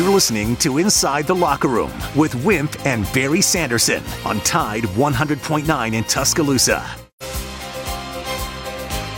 You're listening to Inside the Locker Room with Wimp and Barry Sanderson on Tide 100.9 in Tuscaloosa.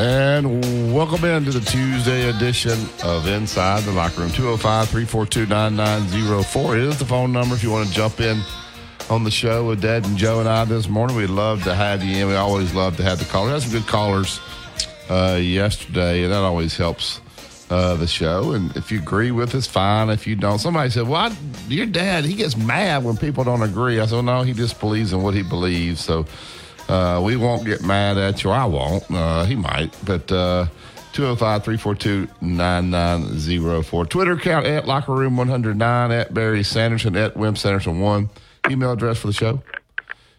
And welcome into the Tuesday edition of Inside the Locker Room. 205 342 9904 is the phone number if you want to jump in on the show with Dad and Joe and I this morning. We'd love to have you in. We always love to have the callers. We had some good callers uh, yesterday, and that always helps uh, the show. And if you agree with us, fine. If you don't, somebody said, Well, I, your dad, he gets mad when people don't agree. I said, well, No, he just believes in what he believes. So, uh, we won't get mad at you. I won't. Uh, he might. But uh, 205 342 9904. Twitter account at Locker Room 109, at Barry Sanderson, at Wimp Sanderson 1. Email address for the show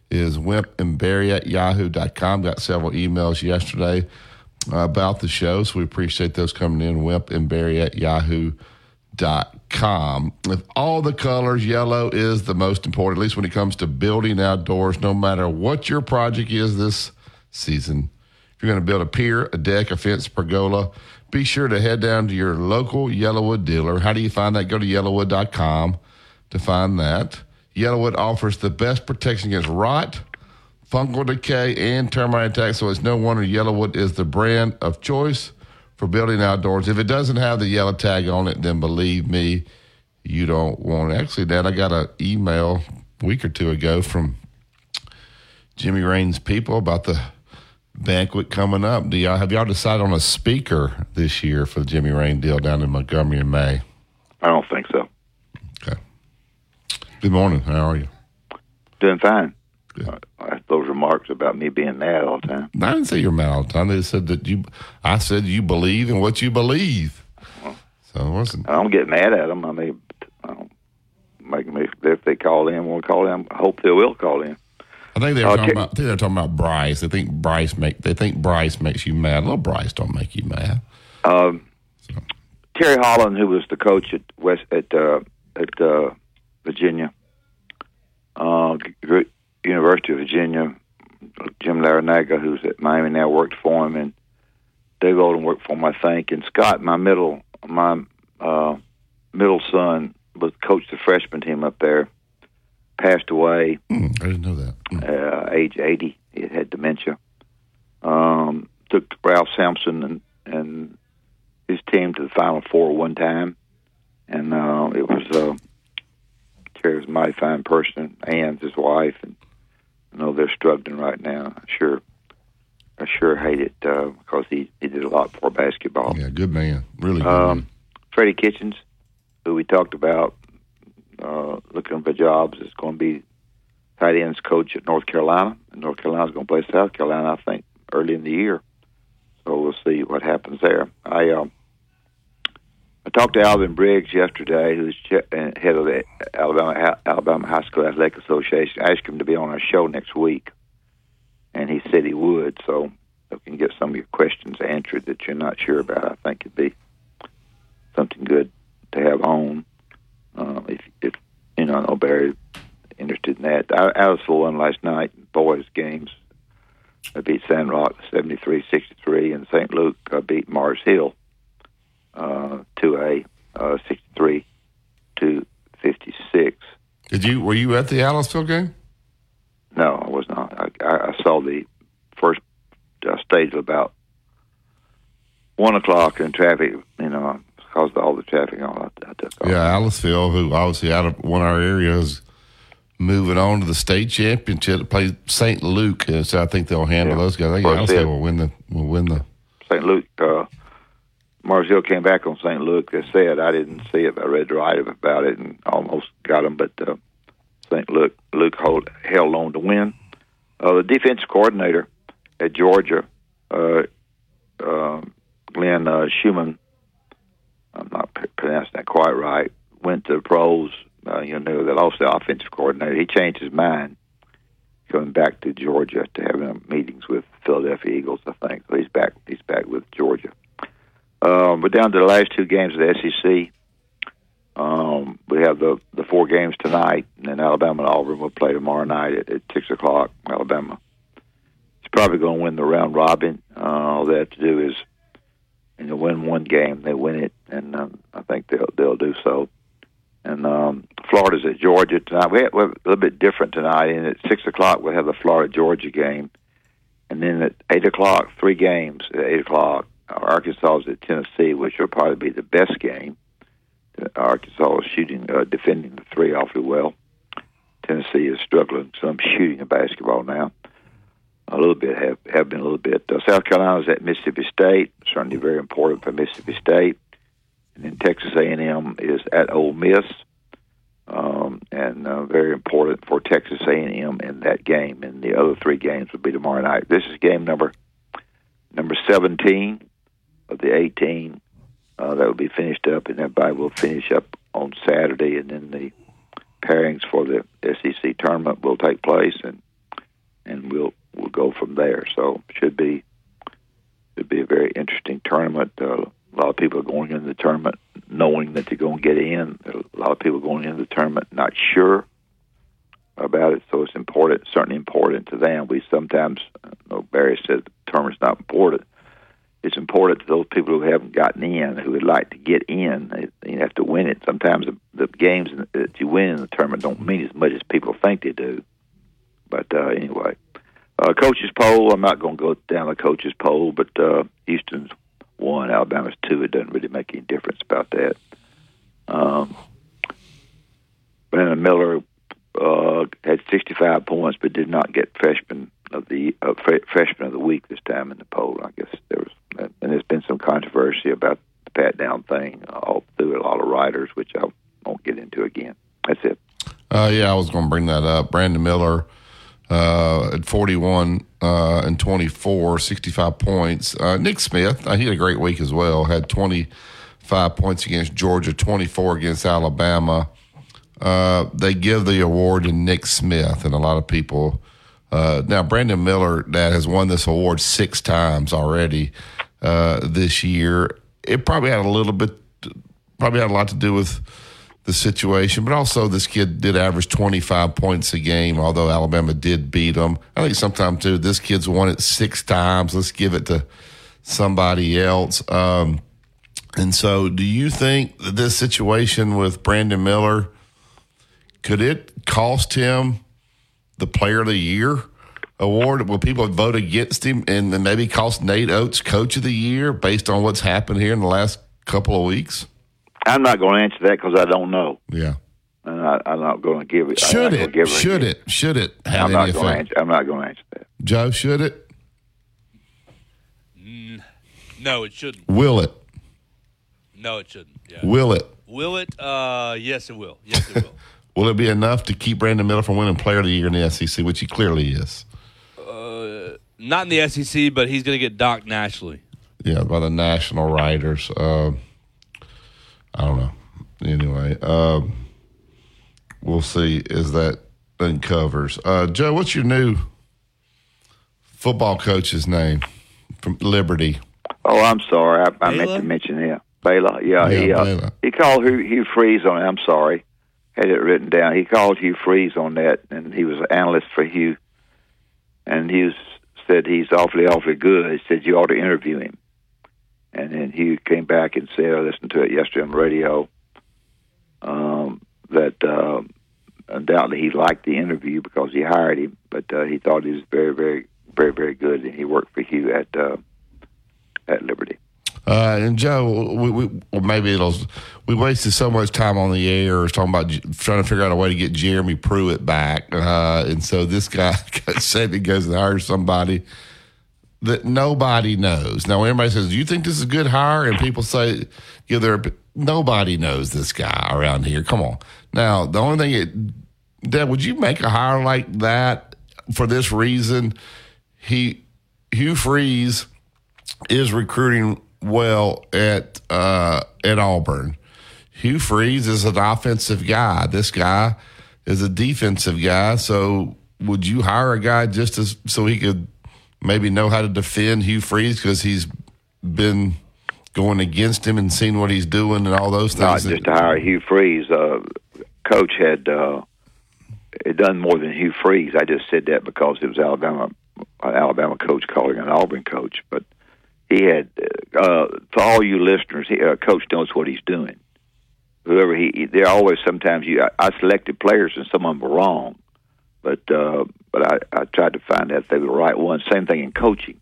is wimp and barry at yahoo.com. Got several emails yesterday about the show, so we appreciate those coming in. Wimp and barry at yahoo.com. With all the colors, yellow is the most important, at least when it comes to building outdoors, no matter what your project is this season. If you're going to build a pier, a deck, a fence, pergola, be sure to head down to your local YellaWood dealer. How do you find that? Go to yellawood.com to find that. YellaWood offers the best protection against rot, fungal decay, and termite attacks, so it's no wonder YellaWood is the brand of choice for building outdoors. If it doesn't have the yellow tag on it, then believe me, you don't want it. Actually, Dad, I got an email a week or two ago from Jimmy Rane's people about the banquet coming up. Do y'all have y'all decided on a speaker this year for the Jimmy Rane deal down in Montgomery in May? I don't think so. Okay. Good morning. How are you? Doing fine. Good. Uh, those remarks about me being mad all the time. I didn't say you're mad all the time. They said that you. I said you believe in what you believe. So it wasn't. I don't get mad at them. I mean, I don't make me if they call in, want to call in. I hope they will call in. I think they were Okay. talking about. I think they're talking about Bryce. They think Bryce make. They think Bryce makes you mad. Little Bryce don't make you mad. Um, Terry Holland, who was the coach at West at uh, at uh, Virginia, uh, University of Virginia, Jim Larranaga, who's at Miami now, worked for him, and Dave Odom worked for him, I think. And Scott, my middle my uh, middle son, was coached the freshman team up there. Passed away Hmm, I didn't know that. Hmm. uh, age 80. He had dementia. Um, took Ralph Sampson and, and his team to the Final Four one time. And uh, it was, uh, Terry was a mighty fine person. Ann's his wife. And know they're struggling right now. I sure, I sure hate it uh, because he, he did a lot for basketball. Yeah, good man. Really good. Um, man. Freddie Kitchens, who we talked about uh, looking for jobs, is going to be tight ends coach at North Carolina. And North Carolina's going to play South Carolina, I think, early in the year. So we'll see what happens there. I um, I talked to Alvin Briggs yesterday, who's uh, head of the Alabama Alabama High School Athletic Association. I asked him to be on our show next week, and he said he would. So we can get some of your questions answered that you're not sure about, I think it'd be something good to have on. Uh, if if you know, I know Barry interested in that. I, Aliceville won last night in boys games. They beat Sand Rock 73-63, and St. Luke uh, beat Mars Hill 2A uh, 63 to 56. Did you? Were you at the Aliceville game? No, I was not. I, I, saw the first uh, stage of about one o'clock in traffic. You know, because of all the traffic, all I, I took off. Yeah, Aliceville, who obviously out of one of our areas, moving on to the state championship to play St. Luke. And so I think they'll handle Yeah. those guys. I think Aliceville will win the will win the. St. Luke, uh, Mars Hill came back on St. Luke. They said I didn't see it. but I read the write-up about it and almost got them, but uh, St. Luke Luke hold, held on to win. Uh, the defensive coordinator at Georgia, uh, uh, Glenn uh, Schumann, I'm not p- pronouncing that quite right, went to the pros uh, you know, they lost the offensive coordinator. He changed his mind coming back to Georgia to having meetings with Philadelphia Eagles. I think so. He's back. He's back with Georgia. Um, we're down to the last two games of the SEC. Um, we have the the four games tonight, and then Alabama and Auburn will play tomorrow night at, at six o'clock. Alabama is probably going to win the round robin. Uh, all they have to do is, you know, win one game. They win it, and um, I think they'll they'll do so. And um, Florida's at Georgia tonight. We have, we're a little bit different tonight. And at six o'clock, we'll have the Florida Georgia game, and then at eight o'clock, three games at eight o'clock. Arkansas is at Tennessee, which will probably be the best game. Arkansas is shooting, uh, defending the three awfully well. Tennessee is struggling some shooting of basketball now. A little bit have have been a little bit. Uh, South Carolina is at Mississippi State, certainly very important for Mississippi State. And then Texas A&M is at Ole Miss, um, and uh, very important for Texas A&M in that game. And the other three games will be tomorrow night. This is game number number 17 of the 18 uh, that will be finished up, and everybody will finish up on Saturday, and then the pairings for the SEC tournament will take place, and and we'll we'll go from there. So should be should be a very interesting tournament. Uh, a lot of people are going into the tournament knowing that they're going to get in. A lot of people going into the tournament not sure about it, so it's important, certainly important to them. We sometimes, you know, Barry said the tournament's not important. It's important to those people who haven't gotten in, who would like to get in. You have to win it. Sometimes the, the games that you win in the tournament don't mean as much as people think they do. But uh, anyway, uh, coaches poll. I'm not going to go down the coaches poll, but uh, Houston's one, Alabama's two. It doesn't really make any difference about that. Um, Brandon Miller uh, had 65 points, but did not get freshman of the uh, freshman of the week this time in the poll. I guess there was, and there's been some controversy about the pat down thing all through a lot of writers, which I won't get into again. That's it. Uh, yeah, I was going to bring that up. Brandon Miller uh, at 41 uh, and 24, 65 points. Uh, Nick Smith, uh, he had a great week as well, had 25 points against Georgia, 24 against Alabama. Uh, they give the award to Nick Smith, and a lot of people. Uh, now, Brandon Miller, that has won this award six times already this year. It probably had a little bit, probably had a lot to do with the situation, but also this kid did average 25 points a game, although Alabama did beat them. I think sometimes, too, this kid's won it six times. Let's give it to somebody else. Um, and so, do you think that this situation with Brandon Miller could it cost him the Player of the Year award? Will people vote against him and then maybe cost Nate Oats Coach of the Year based on what's happened here in the last couple of weeks? I'm not going to answer that because I don't know. Yeah. And I, am not going to give it. Should it? Give should it? Should it have I'm not going to answer. I'm not going to answer that. Joe, should it? No, it shouldn't. Will it? No, it shouldn't. Yeah. Will it? Will it? Uh, yes, it will. Yes, it will. Will it be enough to keep Brandon Miller from winning Player of the Year in the SEC, which he clearly is? Not in the SEC, but he's going to get docked nationally. Yeah, by the national writers. Uh, I don't know. Anyway, um, we'll see as that uncovers. Uh, Joe, what's your new football coach's name from Liberty? Oh, I'm sorry. I, I meant to mention him. Baylor. Yeah, Yeah, he uh, Baylor. he called Hugh, Hugh Freeze on it. I'm sorry. Had it written down. He called Hugh Freeze on that, and he was an analyst for Hugh. And was, said he's awfully, awfully good. He said you ought to interview him. And then Hugh came back and said, I listened to it yesterday on the radio, um, that uh, undoubtedly he liked the interview because he hired him, but uh, he thought he was very, very, very, very good, and he worked for Hugh at uh, at Liberty. Uh, and Joe, we, we maybe it'll. We wasted so much time on the air talking about trying to figure out a way to get Jeremy Pruitt back, uh, and so this guy said he goes and hires somebody that nobody knows. Now, everybody says, "Do you think this is a good hire?" and people say, "Give their," opi- nobody knows this guy around here. Come on. Now, the only thing, it, would you make a hire like that for this reason? He Hugh Freeze is recruiting well at uh, at Auburn. Hugh Freeze is an offensive guy. This guy is a defensive guy. So would you hire a guy just as so he could maybe know how to defend Hugh Freeze because he's been going against him and seeing what he's doing and all those things? Not just to hire Hugh Freeze. Uh, coach had uh, done more than Hugh Freeze. I just said that because it was Alabama, an Alabama coach calling an Auburn coach. But he had, uh, for all you listeners, he, uh, coach knows what he's doing. Whoever he, there are always sometimes you. I, I selected players and some of them were wrong, but uh, but I, I tried to find out if they were the right ones. Same thing in coaching.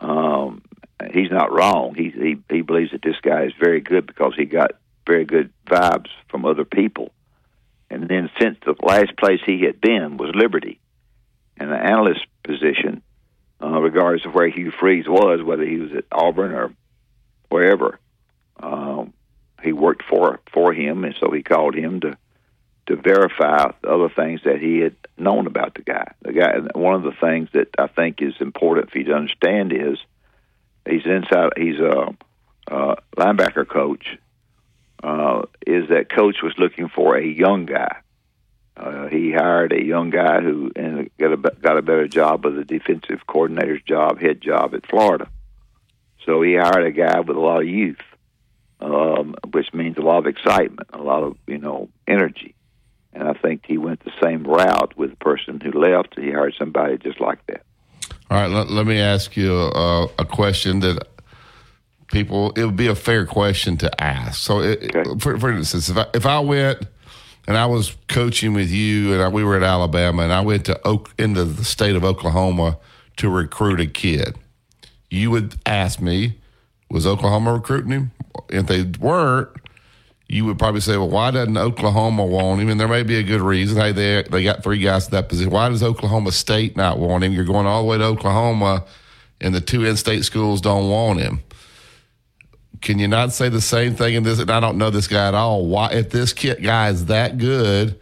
Um, he's not wrong. He he he believes that this guy is very good because he got very good vibes from other people. And then since the last place he had been was Liberty, and the analyst position, uh, regardless of where Hugh Freeze was, whether he was at Auburn or wherever, um, he worked for for him, and so he called him to to verify the other things that he had known about the guy. The guy. One of the things that I think is important for you to understand is he's inside. He's a, a linebacker coach. Uh, is that coach was looking for a young guy. Uh, he hired a young guy who and got a got a better job of the defensive coordinator's job, head job at Florida. So he hired a guy with a lot of youth, um, which means a lot of excitement, a lot of you know energy. And I think he went the same route with the person who left. He hired somebody just like that. All right, let, let me ask you a, a question that people, it would be a fair question to ask. So, it, Okay. for, for instance, if I, if I went and I was coaching with you and I, we were at Alabama and I went to Oak, into the state of Oklahoma to recruit a kid, you would ask me, was Oklahoma recruiting him? If they weren't, you would probably say, well, why doesn't Oklahoma want him? And there may be a good reason. Hey, they they got three guys in that position. Why does Oklahoma State not want him? You're going all the way to Oklahoma, and the two in-state schools don't want him. Can you not say the same thing in this? And I don't know this guy at all. Why, if this kid guy is that good,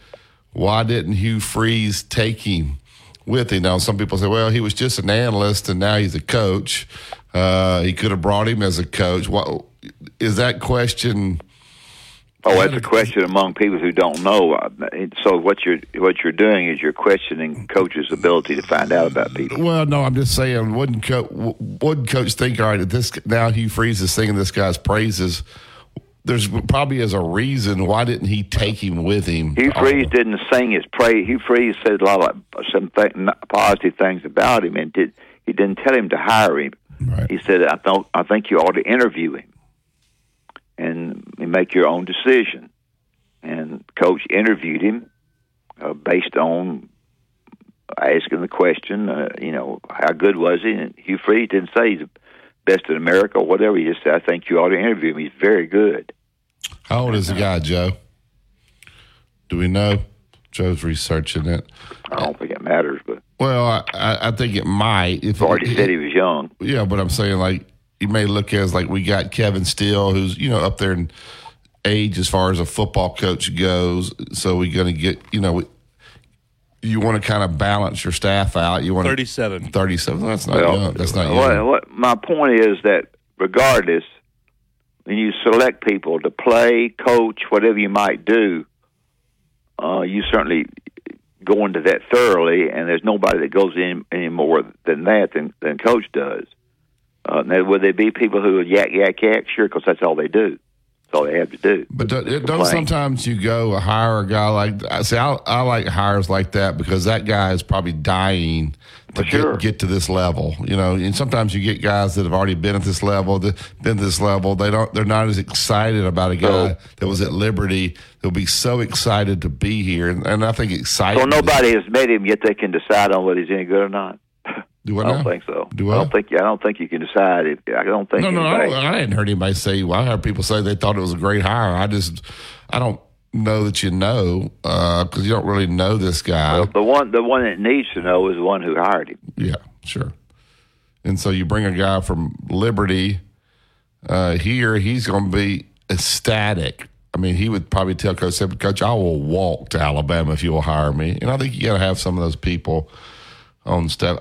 why didn't Hugh Freeze take him with him? Now, some people say, well, he was just an analyst and now he's a coach. Uh, he could have brought him as a coach. What is that question? Oh, that's a question among people who don't know. So what you're what you're doing is you're questioning coach's ability to find out about people. Well, no, I'm just saying, wouldn't coach, wouldn't coach think, all right, this now Hugh Freeze is singing this guy's praises, there's probably as a reason why didn't he take him with him? Hugh Freeze didn't sing his praise. Hugh Freeze said a lot of some th- positive things about him, and did he didn't tell him to hire him. Right. He said, "I don't. I think you ought to interview him and make your own decision." And coach interviewed him uh, based on asking the question, uh, you know, how good was he? And Hugh Freeze didn't say he's the best in America or whatever. He just said, "I think you ought to interview him. He's very good." How old is the guy, Joe? Do we know? Joe's researching it. I don't think it matters, but Well, I, I I think it might. If I've already said he was young. Yeah, but I'm saying like you may look as like we got Kevin Steele, who's you know up there in age as far as a football coach goes. So we're going to get you know you want to kind of balance your staff out. You want 37. 37. That's not Well, young. That's not young. What, what, my point is that regardless, when you select people to play, coach, whatever you might do, uh, you certainly go into that thoroughly, and there's nobody that goes in any more than that than, than coach does. Uh, now, would there be people who would yak, yak, yak? Sure, because that's all they do. That's all they have to do. But don't, don't sometimes you go hire a guy like I say I, I like hires like that because that guy is probably dying to sure. get, get to this level, you know. And sometimes you get guys that have already been at this level, been to this level. They don't. They're not as excited about a guy So- that was at Liberty. They'll be so excited to be here, and, and I think excited. So nobody has met him yet. They can decide on whether he's any good or not. Do I I don't think so. Do I I? don't think. I don't think you can decide. If, I don't think. No, no, I, anybody- I hadn't heard anybody say. Well, I heard people say they thought it was a great hire. I just, I don't know that you know because you don't really know this guy. Well, the one, the one that needs to know is the one who hired him. Yeah, sure. And so you bring a guy from Liberty uh, here, he's going to be ecstatic. I mean, he would probably tell Coach, Coach, I will walk to Alabama if you will hire me. And I think you got to have some of those people on staff.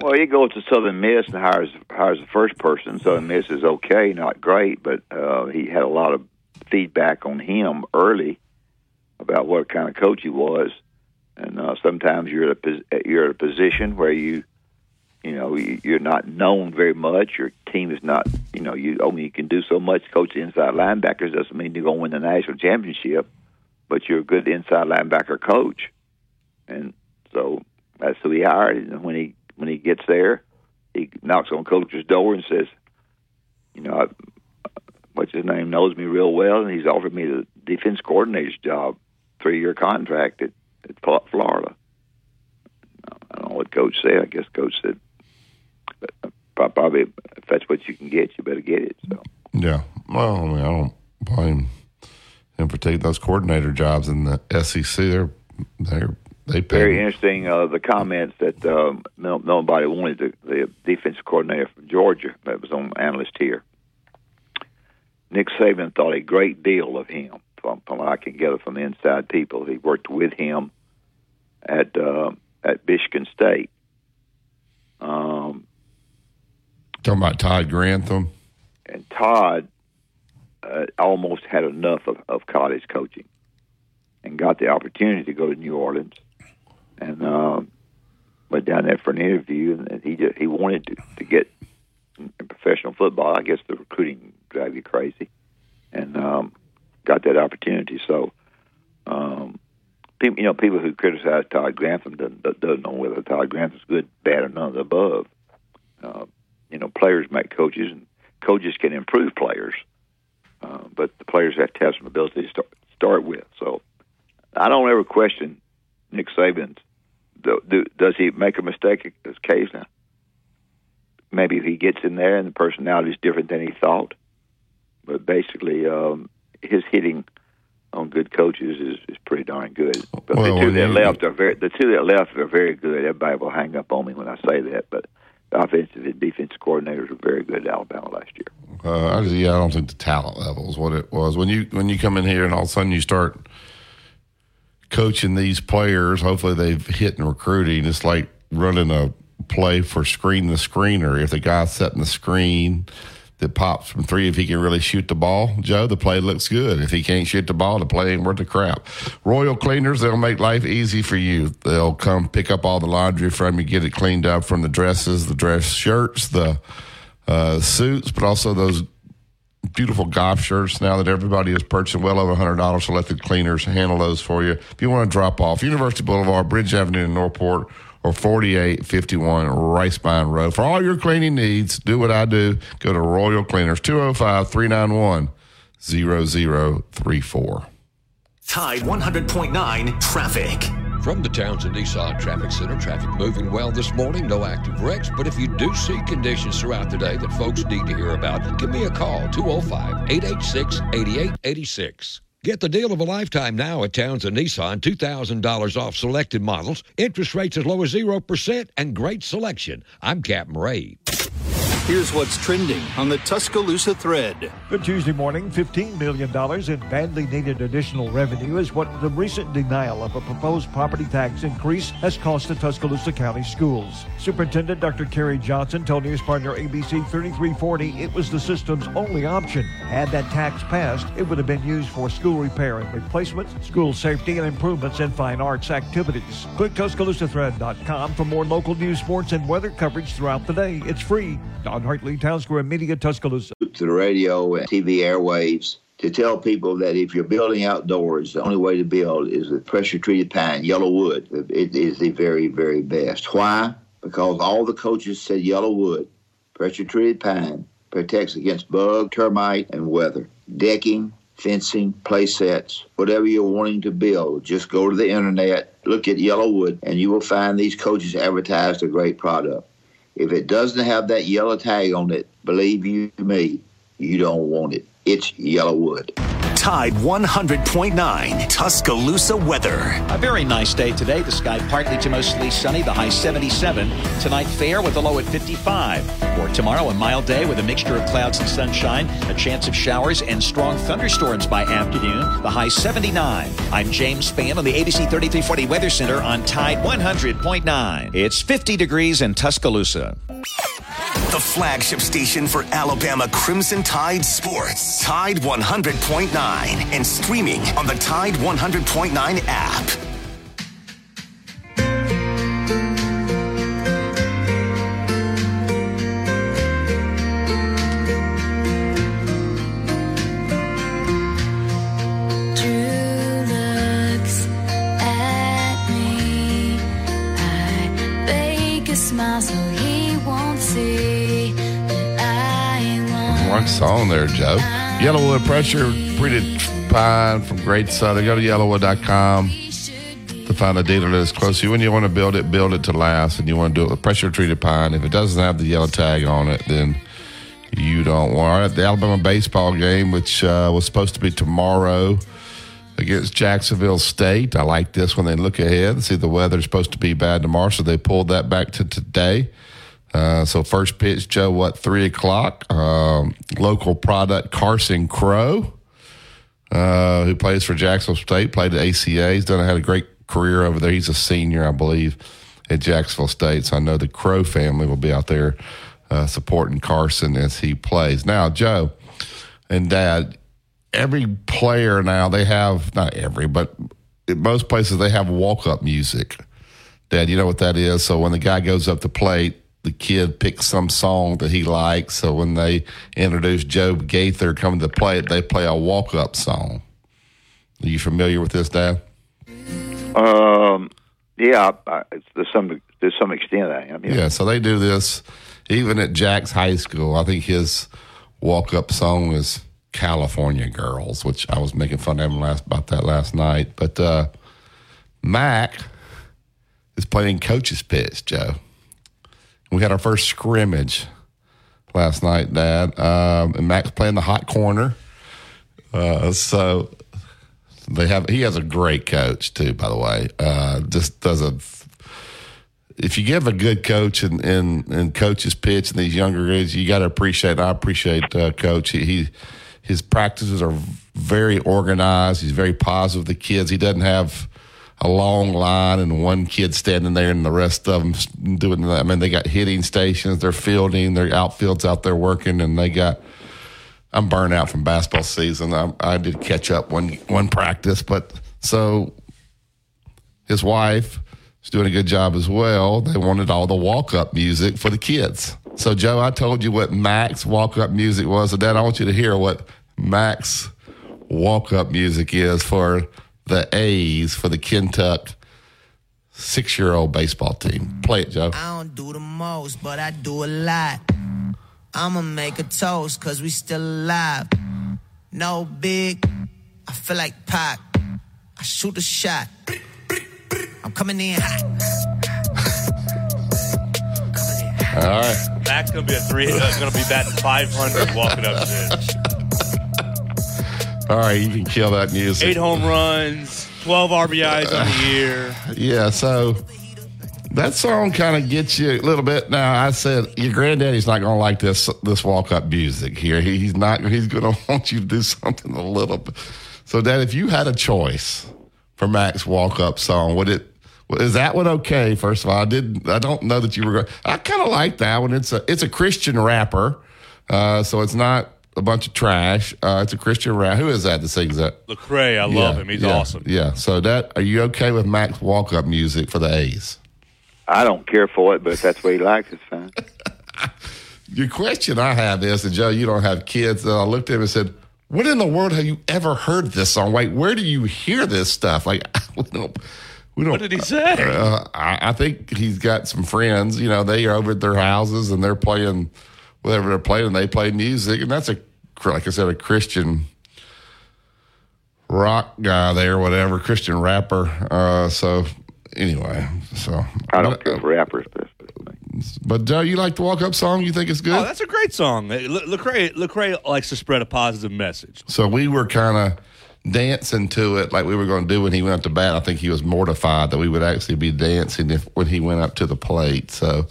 Well, he goes to Southern Miss and hires hires the first person. Southern Miss is okay, not great, but uh, he had a lot of feedback on him early about what kind of coach he was. And uh, sometimes you're at a you're at a position where you you know you're not known very much. Your team is not you know you only can do so much. Coach inside linebackers doesn't mean you're going to win the national championship, but you're a good inside linebacker coach. And so that's who he hired. And when he when he gets there, he knocks on coach's door and says, you know, I, what's his name knows me real well, and he's offered me the defense coordinator's job, three year contract at, at Florida. I don't know what coach said. I guess coach said, but probably if that's what you can get, you better get it. So yeah, well, I mean, I don't blame him for taking those coordinator jobs in the SEC. They're they're they pay. Very interesting. Uh, the comments that um, no, nobody wanted the, the defensive coordinator from Georgia that was on analyst here. Nick Saban thought a great deal of him. From, from what I can gather from the inside people, he worked with him at uh, at Michigan State. Um, Talking about Todd Grantham. And Todd uh, almost had enough of, of college coaching and got the opportunity to go to New Orleans and um, went down there for an interview, and he just he wanted to, to get in professional football. I guess the recruiting drive you crazy, and um, got that opportunity. So, um, people, you know, people who criticize Todd Grantham doesn't, doesn't know whether Todd Grantham's good, bad, or none of the above. Uh, you know, players make coaches, and coaches can improve players, uh, but the players have to have some ability to start, start with. So, I don't ever question Nick Saban's do, do, does he make a mistake occasionally? Maybe if he gets in there and the personality is different than he thought. But basically, um, his hitting on good coaches is, is pretty darn good. But well, the two that left are very the two that left are very good. Everybody will hang up on me when I say that, but the offensive and defensive coordinators were very good at Alabama last year. Uh, I, yeah, I don't think the talent level is what it was when you when you come in here and all of a sudden you start coaching these players. Hopefully, they've hit in recruiting. It's like running a play for screen the screener. If the guy's setting the screen that pops from three, if he can really shoot the ball, Joe, the play looks good. If he can't shoot the ball, the play ain't worth a crap. Royal Cleaners, they'll make life easy for you. They'll come pick up all the laundry from you, get it cleaned up from the dresses, the dress shirts, the uh, suits, but also those beautiful golf shirts now that everybody is purchasing well over $100. So let the cleaners handle those for you. If you want to drop off, University Boulevard, Bridge Avenue in Northport, or 4851 Rice Ricepine Road. For all your cleaning needs, do what I do. Go to Royal Cleaners, 205 391 0034. Tide 100.9 Traffic. From the Townsend Nissan Traffic Center, traffic moving well this morning. No active wrecks, but if you do see conditions throughout the day that folks need to hear about, give me a call 205 886 8886. Get the deal of a lifetime now at Towns Townsend Nissan. $2,000 off selected models, interest rates as low as 0%, and great selection. I'm Captain Ray. Here's what's trending on the Tuscaloosa thread. Good Tuesday morning, $15 million in badly needed additional revenue is what the recent denial of a proposed property tax increase has cost the Tuscaloosa County schools. Superintendent Dr. Keri Johnson told news partner ABC 3340 it was the system's only option. Had that tax passed, it would have been used for school repair and replacement, school safety, and improvements in fine arts activities. Click TuscaloosaThread.com for more local news, sports, and weather coverage throughout the day. It's free. Don Hartley, Town Square Media, Tuscaloosa. To the radio and TV airwaves to tell people that if you're building outdoors, the only way to build is with pressure treated pine, yellow wood. It is the very, very best. Why? Because all the coaches said yellow wood, pressure treated pine, protects against bug, termite, and weather. Decking, fencing, play sets, whatever you're wanting to build, just go to the internet, look at YellaWood, and you will find these coaches advertised a great product. If it doesn't have that yellow tag on it, believe you me, you don't want it. It's YellaWood. Tide 100.9 Tuscaloosa weather. A very nice day today. The sky partly to mostly sunny, the high 77. Tonight, fair with a low at 55. For tomorrow, a mild day with a mixture of clouds and sunshine, a chance of showers and strong thunderstorms by afternoon, the high 79. I'm James Spann on the ABC 3340 Weather Center on Tide 100.9. It's 50 degrees in Tuscaloosa. The flagship station for Alabama Crimson Tide sports. Tide 100.9 and streaming on the Tide 100.9 app. There, Joe. YellaWood Pressure Treated Pine from Great Southern. Go to yellawood.com to find a dealer that is close to you. When you want to build it, build it to last, and you want to do it with pressure treated pine. If it doesn't have the yellow tag on it, then you don't want it. The Alabama baseball game, which uh, was supposed to be tomorrow against Jacksonville State. I like this when they look ahead. And see, the weather's supposed to be bad tomorrow, so they pulled that back to today. Uh, so first pitch, Joe, what three o'clock? Um, local product Carson Crow, uh, who plays for Jacksonville State, played at ACA. He's done had a great career over there. He's a senior, I believe, at Jacksonville State. So I know the Crow family will be out there uh, supporting Carson as he plays. Now, Joe and Dad, every player now they have not every, but most places they have walk up music. Dad, you know what that is? So when the guy goes up to plate, the kid picks some song that he likes. So when they introduce Joe Gaither coming to play plate, they play a walk up song. Are you familiar with this, Dad? Um, yeah, I, to some to some extent I am. Yeah. so they do this even at Jack's High School. I think his walk up song is California Girls, which I was making fun of him last about that last night. But uh, Mac is playing coach's pitch, Joe. We had our first scrimmage last night, Dad. Um, and Mac's playing the hot corner. Uh, so they have he has a great coach too, by the way. Uh, just does a if you give a good coach and and, and coaches pitch and these younger guys, you got to appreciate. I appreciate uh, coach. He, he his practices are very organized. He's very positive with the kids. He doesn't have a long line and one kid standing there and the rest of them doing that. I mean, they got hitting stations, they're fielding, their outfields out there working, and they got. I'm burnt out from basketball season. I, I did catch up one one practice, but so his wife is doing a good job as well. They wanted all the walk up music for the kids. So Joe, I told you what Mac's walk up music was. So Dad, I want you to hear what Mac's walk up music is for the A's for the Kentucky six year old baseball team. Play it, Joe. I don't do the most, but I do a lot. I'ma make a toast, cause we still alive. No big, I feel like Pac. I shoot a shot. I'm coming in hot. All right. Mac's gonna be a three. Uh, gonna be batting 500 walking up pitch. All right, you can kill that music. Eight home runs, 12 RBIs on the year. Yeah, so that song kind of gets you a little bit. Now, I said your granddaddy's not going to like this this walk up music here. He, he's not. He's going to want you to do something a little bit. So, Dad, if you had a choice for Mac's walk up song, would it? Is that one okay? First of all, I didn't. I don't know that you were. I kind of like that one. It's a it's a Christian rapper, uh, so it's not a bunch of trash. Uh, it's a Christian rap. Who is that that sings that? Lecrae, I love him. He's yeah, awesome. Yeah. So that are you okay with Mac's walk up music for the A's? I don't care for it, but if that's what he likes, it's fine. Your question I have is, and Joe, you don't have kids. And I looked at him and said, "What in the world have you ever heard this song? Like, where do you hear this stuff? Like, we don't." We don't What did he say? Uh, I, I think he's got some friends. You know, they are over at their houses and they're playing whatever they're playing. And they play music, and that's a like I said, a Christian rock guy there, whatever Christian rapper. Uh, so anyway, so I don't care for rappers, but But Joe, you like the walk up song? You think it's good? Oh, that's a great song. Le- Lecrae, Lecrae likes to spread a positive message. So we were kind of dancing to it like we were going to do when he went up to bat. I think he was mortified that we would actually be dancing if when he went up to the plate. So,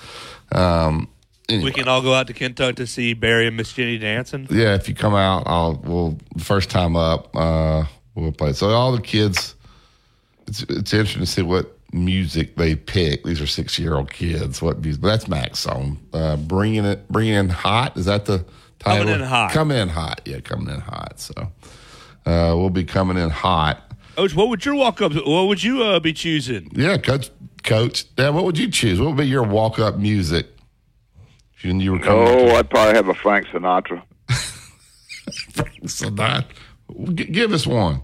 um, anyway. We can all go out to Kentucky to see Barry and Miss Jenny dancing. yeah, if you come out, I'll we'll first time up, uh, we'll play. So all the kids, it's it's interesting to see what music they pick. These are six year old kids. What music? But That's Mac's song. Uh, bringing it, bringing in hot. Is that the title? Coming in hot. Coming in hot. Yeah, coming in hot. So uh, we'll be coming in hot. Coach, what would your walk up? What would you uh, be choosing? Yeah, coach. Coach, Dad, what would you choose? What would be your walk up music? You, you were coming. Oh, I'd probably have a Frank Sinatra. so that G- give us one,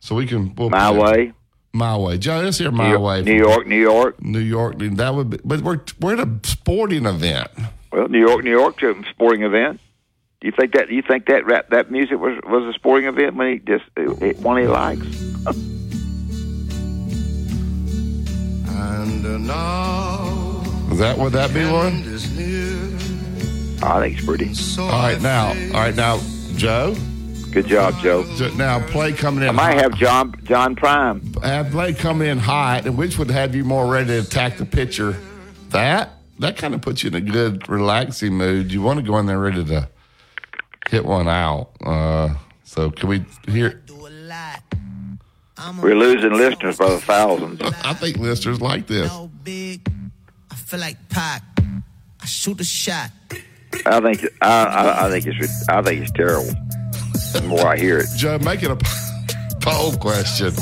so we can. We'll My way. My way, Joe. Let's hear my New, way. New York, New York. New York. That would be, but we're we're at a sporting event. Well, New York, New York, a sporting event. Do you think that? You think that rap, that music was was a sporting event when he just it, it, one he likes? And now, that would that be one? I think it's pretty. All right, now, all right, now, Joe. Good job, Joe. Now, play coming in. I might hot. have John John Prine. have play coming in hot, and which would have you more ready to attack the pitcher? That that kind of puts you in a good, relaxing mood. You want to go in there ready to hit one out. Uh, so, can we hear? We're losing listeners by the thousands. I think listeners like this. Big, I feel like Pac. I shoot a shot. I think I, I, I think it's I think it's terrible. The more I hear it, Joe, make it a poll question.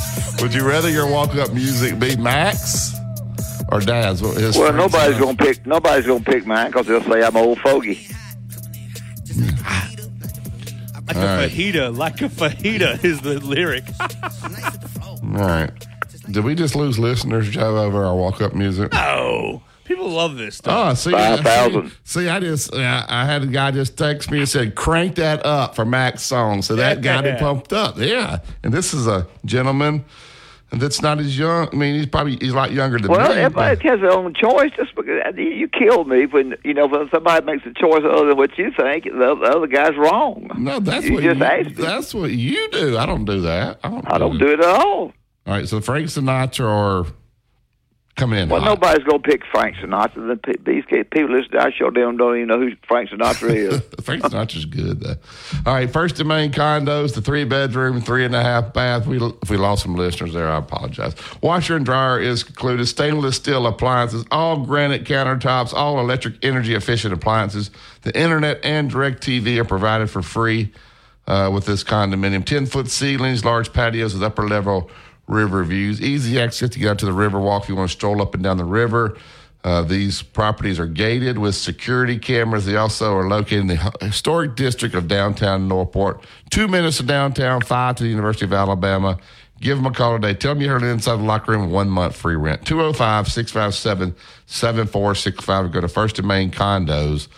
Would you rather your walk-up music be Mac's or Dad's? His well, nobody's are? gonna pick nobody's gonna pick mine because they'll say I'm old fogey. Like All a right. fajita, like a fajita is the lyric. All right. Did we just lose listeners, Joe, over our walk-up music? Oh, people love this stuff. Oh, see, Five see, see, I just, uh, I had a guy just text me and said, "Crank that up for Mac's song." So that got it pumped up. Yeah, and this is a gentleman that's not as young. I mean, he's probably he's a lot younger than Well, me. everybody but- has their own choice. Just because you you killed me when you know when somebody makes a choice other than what you think, the, the other guy's wrong. no, that's you what just you, asked me. that's what you do. I don't do that. I don't. I don't do it at all. All right, so Frank Sinatra or coming in Well, hot. nobody's gonna pick Frank Sinatra. The These people listen to our show, they don't, even know who Frank Sinatra is. Frank Sinatra's good though. All right, first and main condos, the three bedroom, three and a half bath. We if we lost some listeners there, I apologize. Washer and dryer is included. Stainless steel appliances, all granite countertops, all electric energy efficient appliances. The internet and direct TV are provided for free uh, with this condominium. Ten foot ceilings, large patios with upper level river views. Easy access to get out to the river walk if you want to stroll up and down the river. Uh, these properties are gated with security cameras. They also are located in the historic district of downtown Northport. Two minutes to downtown, five to the University of Alabama. Give them a call today. Tell them you heard it inside the locker room. One month free rent. 205 657 7465. Go to First and Main Condos.com.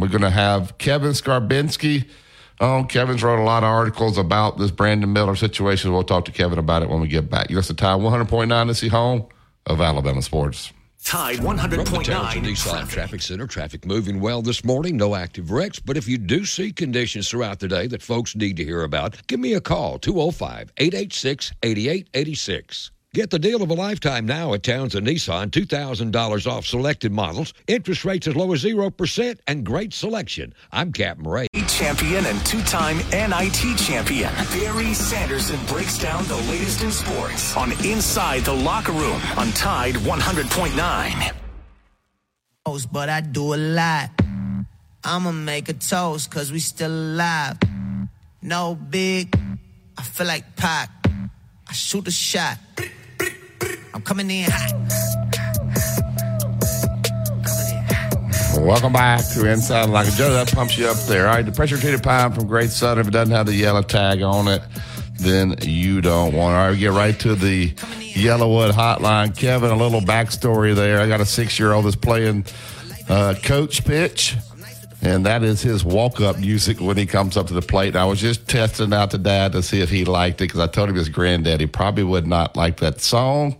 We're going to have Kevin Scarbinsky on. Kevin's wrote a lot of articles about this Brandon Miller situation. We'll talk to Kevin about it when we get back. You listen to Tide 100.9 to see home of Alabama Sports. Tide From the Townsend 100.9 Nissan Traffic Center, traffic moving well this morning. No active wrecks, but if you do see conditions throughout the day that folks need to hear about, give me a call 205 886 8886. Get the deal of a lifetime now at Townsend Nissan. $2,000 off selected models, interest rates as low as 0%, and great selection. I'm Captain Ray. Champion and two-time NIT champion Barry Sanderson breaks down the latest in sports on Inside the Locker Room on Tide 100.9. Toast, But I do a lot. I'ma make a toast, cause we still alive. No big, I feel like Pac. I shoot a shot. I'm coming in hot. Welcome back to Inside the Locker. Joe, that pumps you up there. All right, the pressure treated pine from Great Southern. If it doesn't have the yellow tag on it, then you don't want it. All right, we get right to the YellaWood hotline. Kevin, a little backstory there. I got a six year old that's playing uh, coach pitch. And that is his walk up music when he comes up to the plate. And I was just testing out to dad to see if he liked it because I told him his granddaddy probably would not like that song,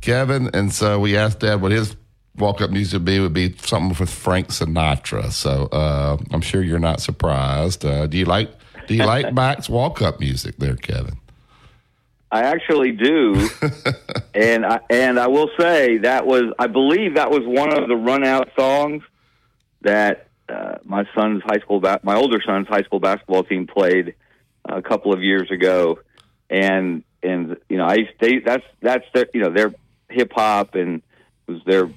Kevin. And so we asked dad what his walk up music would be. would be something with Frank Sinatra. So uh, I'm sure you're not surprised. Uh, do you like do you like Mac's walk up music there, Kevin? I actually do, and I and I will say that was I believe that was one of the run out songs that uh, my son's high school ba- my older son's high school basketball team played a couple of years ago, and and you know, I they that's that's their you know their hip hop and was their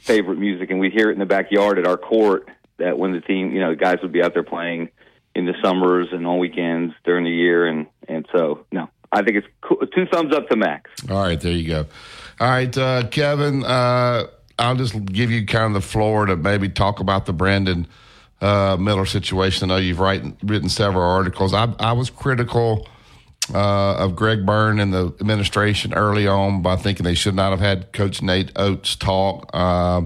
favorite music, and we'd hear it in the backyard at our court. That when the team, you know, the guys would be out there playing in the summers and on weekends during the year, and and so no, I think it's cool. two thumbs up to Mac. All right, there you go. All right, uh, Kevin, uh, I'll just give you kind of the floor to maybe talk about the Brandon uh, Miller situation. I know you've written, written several articles. I, I was critical uh, of Greg Byrne and the administration early on by thinking they should not have had Coach Nate Oats talk. Uh,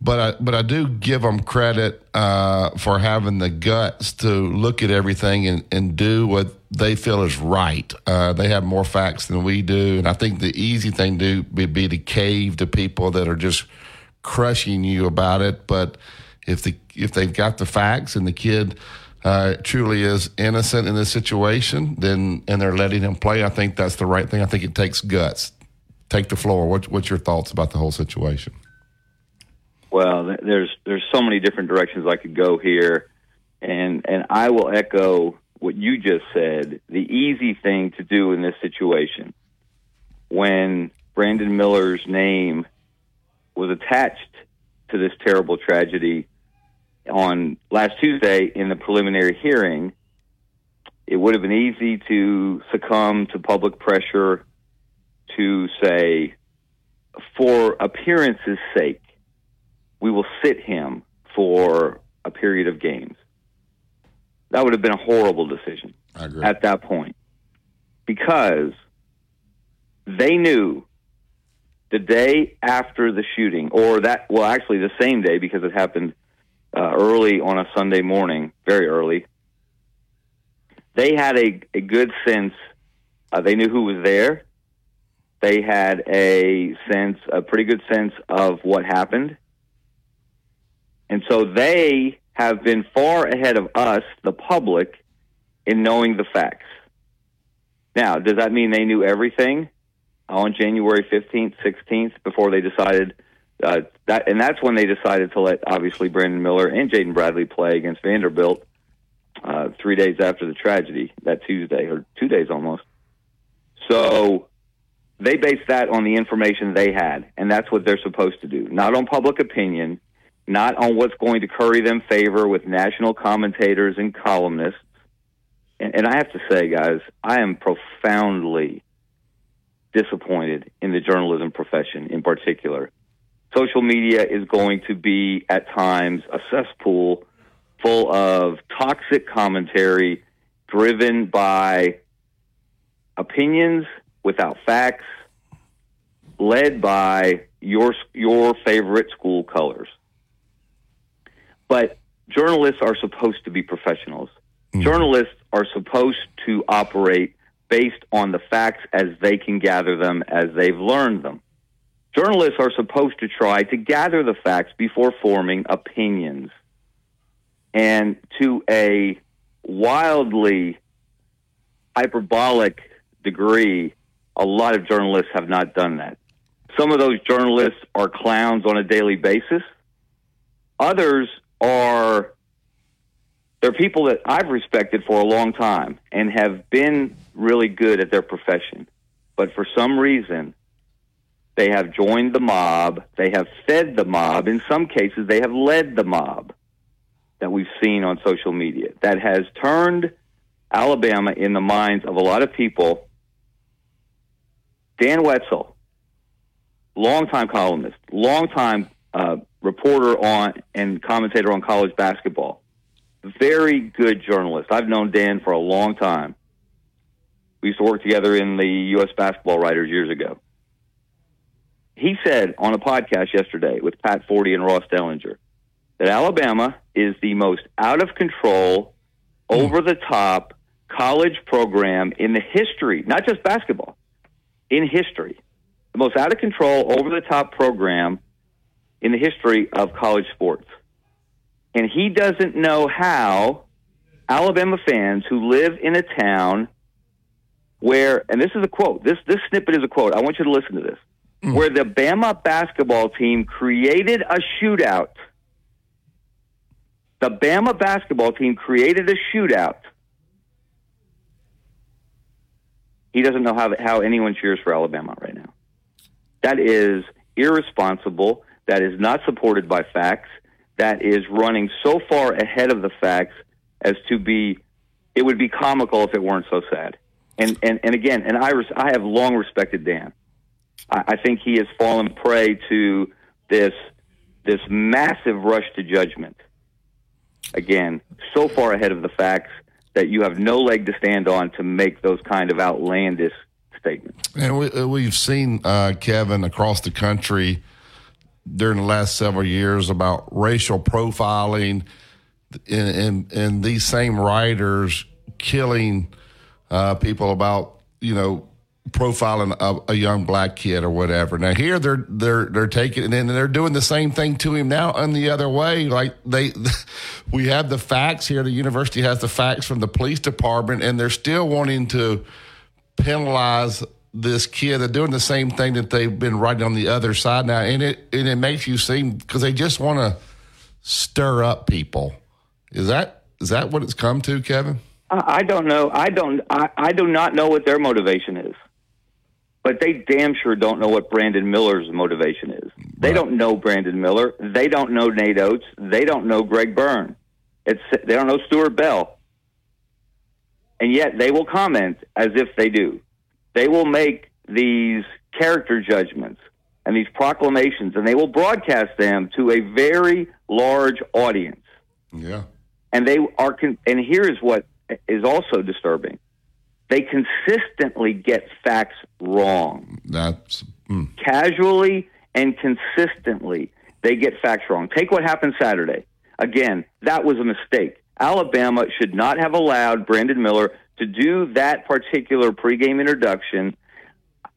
but I, but I do give them credit uh, for having the guts to look at everything and, and do what they feel is right. Uh, they have more facts than we do, and I think the easy thing to do would be to cave to people that are just crushing you about it. But if the if they've got the facts and the kid uh, truly is innocent in this situation, then and they're letting him play, I think that's the right thing. I think it takes guts. Take the floor. What, what's your thoughts about the whole situation? Well, there's there's so many different directions I could go here, and and I will echo what you just said. The easy thing to do in this situation, when Brandon Miller's name was attached to this terrible tragedy on last Tuesday in the preliminary hearing, it would have been easy to succumb to public pressure to say, for appearance's sake, we will sit him for a period of games. That would have been a horrible decision at that point because they knew the day after the shooting, or that, well, actually the same day because it happened uh, early on a Sunday morning, very early. They had a, a good sense. Uh, they knew who was there. They had a sense, a pretty good sense of what happened. And so they have been far ahead of us, the public, in knowing the facts. Now, does that mean they knew everything on January 15th, 16th before they decided uh, that? And that's when they decided to let obviously Brandon Miller and Jaden Bradley play against Vanderbilt uh, three days after the tragedy, that Tuesday or two days almost. So they based that on the information they had, and that's what they're supposed to do, not on public opinion, not on what's going to curry them favor with national commentators and columnists. And, and I have to say, guys, I am profoundly disappointed in the journalism profession in particular. Social media is going to be, at times, a cesspool full of toxic commentary driven by opinions without facts, led by your your favorite school colors. But journalists are supposed to be professionals. Hmm. Journalists are supposed to operate based on the facts as they can gather them as they've learned them. Journalists are supposed to try to gather the facts before forming opinions. And to a wildly hyperbolic degree, a lot of journalists have not done that. Some of those journalists are clowns on a daily basis. Others are they're people that I've respected for a long time and have been really good at their profession. But for some reason, they have joined the mob, they have fed the mob, in some cases they have led the mob that we've seen on social media that has turned Alabama in the minds of a lot of people. Dan Wetzel, longtime columnist, longtime uh, reporter on and commentator on college basketball, very good journalist. I've known Dan for a long time. We used to work together in the U.S. Basketball Writers years ago. He said on a podcast yesterday with Pat Forde and Ross Dellenger that Alabama is the most out of control, hmm. over the top college program in the history, not just basketball, in history. The most out of control, over the top program in the history of college sports. And he doesn't know how Alabama fans who live in a town where, and this is a quote, this, this snippet is a quote. I want you to listen to this. Mm. Where the Bama basketball team created a shootout. The Bama basketball team created a shootout. He he doesn't know how how anyone cheers for Alabama right now. That is irresponsible. That is not supported by facts. That is running so far ahead of the facts as to be. It would be comical if it weren't so sad. And and and again, and I res- I have long respected Dan. I, I think he has fallen prey to this this massive rush to judgment. Again, so far ahead of the facts that you have no leg to stand on to make those kind of outlandish statements. And we, uh, we've seen, uh, Kevin, across the country during the last several years about racial profiling and, and, and these same writers killing uh, people about, you know, profiling a, a, young black kid or whatever. Now here they're they're they're taking it and they're doing the same thing to him now on the other way. Like they, we have the facts here. The university has the facts from the police department, and they're still wanting to penalize this kid. They're doing the same thing that they've been writing on the other side now, and it and it makes you seem because they just want to stir up people. Is that is that what it's come to, Kevin? I don't know. I don't. I, I do not know what their motivation is but they damn sure don't know what Brandon Miller's motivation is. They don't know Brandon Miller. They don't know Nate Oats. They don't know Greg Byrne. It's they don't know Stuart Bell. And yet they will comment as if they do. They will make these character judgments and these proclamations, and they will broadcast them to a very large audience. Yeah. And they are, con- and here is what is also disturbing they consistently get facts wrong. That's mm. casually and consistently they get facts wrong. Take what happened Saturday. Again, that was a mistake. Alabama should not have allowed Brandon Miller to do that particular pregame introduction.